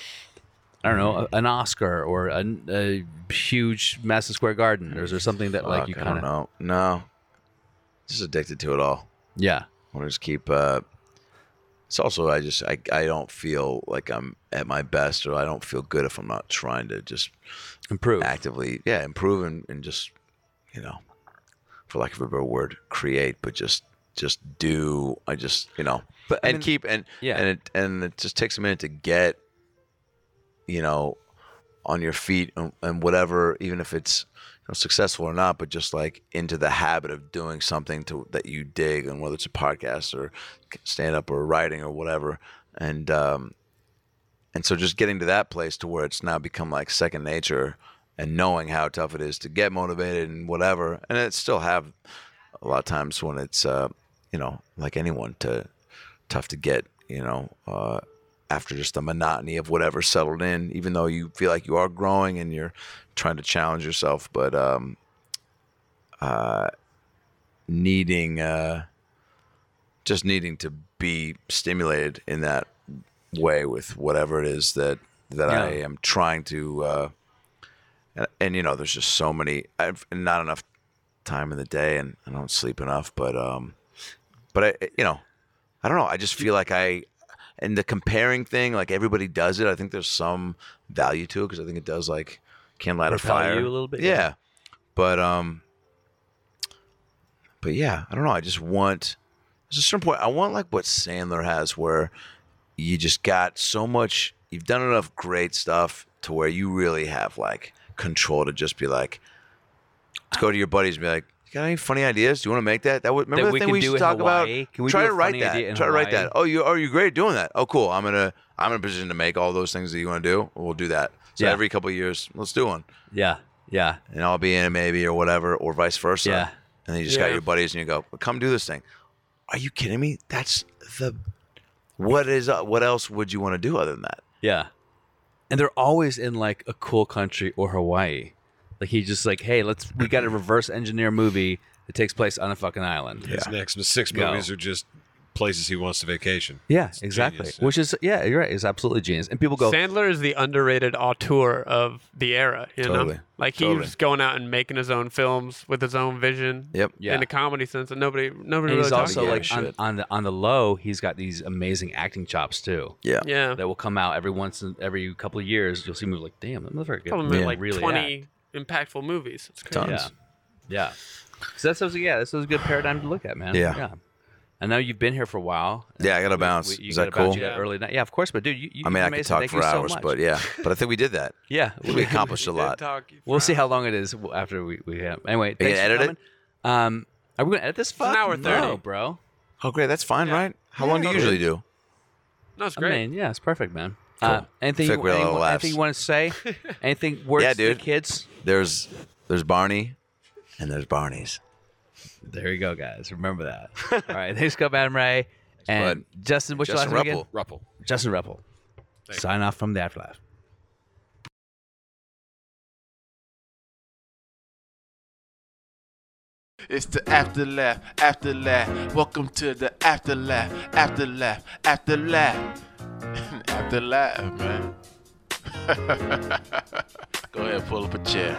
I don't know, an Oscar or a, a huge Madison Square Garden. Or is there something that like Fuck, you I kind don't of know. No. Just addicted to it all. yeah I want to just keep. Uh, it's also I just I I don't feel like I'm at my best, or I don't feel good if I'm not trying to just improve. actively, yeah, improve and, and just you know, for lack of a better word, create, but just just do. I just you know, But, and keep and yeah. and it and it just takes a minute to get, you know, on your feet and, and whatever, even if it's you know, successful or not, but just like into the habit of doing something to that you dig, and whether it's a podcast or stand up or writing or whatever, and um, and so just getting to that place to where it's now become like second nature, and knowing how tough it is to get motivated and whatever, and it still have a lot of times when it's uh, you know like anyone to tough to get you know uh, after just the monotony of whatever settled in even though you feel like you are growing and you're trying to challenge yourself but um uh needing uh just needing to be stimulated in that way with whatever it is that that I am trying to uh and, and you know there's just so many I've not enough time in the day and I don't sleep enough but um but I you know I don't know. I just feel like I and the comparing thing like everybody does it I think there's some value to it because I think it does like can light a fire you a little bit, yeah. yeah. but um but yeah I don't know I just want there's a certain point I want like what Sandler has where you just got so much you've done enough great stuff to where you really have like control to just be like let's go to your buddies and be like got any funny ideas? Do you want to make that? That would remember That the we thing can we do used to in talk about? Can we try do to write that. idea in try to write that. Oh you are you great at doing that. Oh cool. I'm gonna I'm in a position to make all those things that you want to do. We'll do that. So Yeah. every couple of years let's do one. Yeah, yeah, and I'll be in it maybe or whatever or vice versa. Yeah. and then you just got your buddies and you go come do this thing. Are you kidding me? That's the what is uh, what else would you want to do other than that? Yeah. And they're always in like a cool country or Hawaii. Like he just like, hey, let's we got a reverse engineer movie that takes place on a fucking island. His next six Go. movies are just places he wants to vacation. Yeah, It's exactly. genius. Which is yeah, you're right. It's absolutely genius. And people go, Sandler is the underrated auteur of the era. You Totally. know, like he Totally. was going out and making his own films with his own vision. Yep. Yeah. In a comedy sense, and nobody, nobody and really he's talks also about like on, shit. on the on the low, he's got these amazing acting chops too. yeah yeah. That will come out every once in every couple of years. You'll see movies like, damn, that motherfucker Probably can made Yeah. like really twenty act. Impactful movies. It's crazy. Tons. Yeah, yeah. So that's was yeah, this was a good paradigm to look at, man. Yeah. yeah. I know you've been here for a while. Yeah, I gotta bounce. we- you Is that gotta cool? Yeah. early night. Yeah, of course. But dude, you, you I mean, I could amazing. talk Thank for you so hours, much. but yeah. But I think we did that. yeah, <laughs> We accomplished <laughs> a lot. talk We'll see how long it is after we, we have. Anyway, thanks gonna for edit it? Um, are we gonna edit this? Fuck an hour 30. no, bro. Oh, great. That's fine, Yeah. right? How long do you usually do? No, it's I great. mean, yeah, it's perfect, man. Uh, Cool. anything, you, like we had a anything, anything you want to say? <laughs> anything words Yeah, to the dude. kids? There's there's Barney, and there's Barney's. There you go, guys. Remember that. All right, thanks, go Adam Ray and Justin. What's Justin your last name Rupple. again? Rupple. Justin Rupple. Sign off from the afterlife. It's the afterlife, afterlife. Welcome to the afterlife, afterlife, afterlife, <laughs> After laugh, man. <laughs> Go ahead, pull up a chair.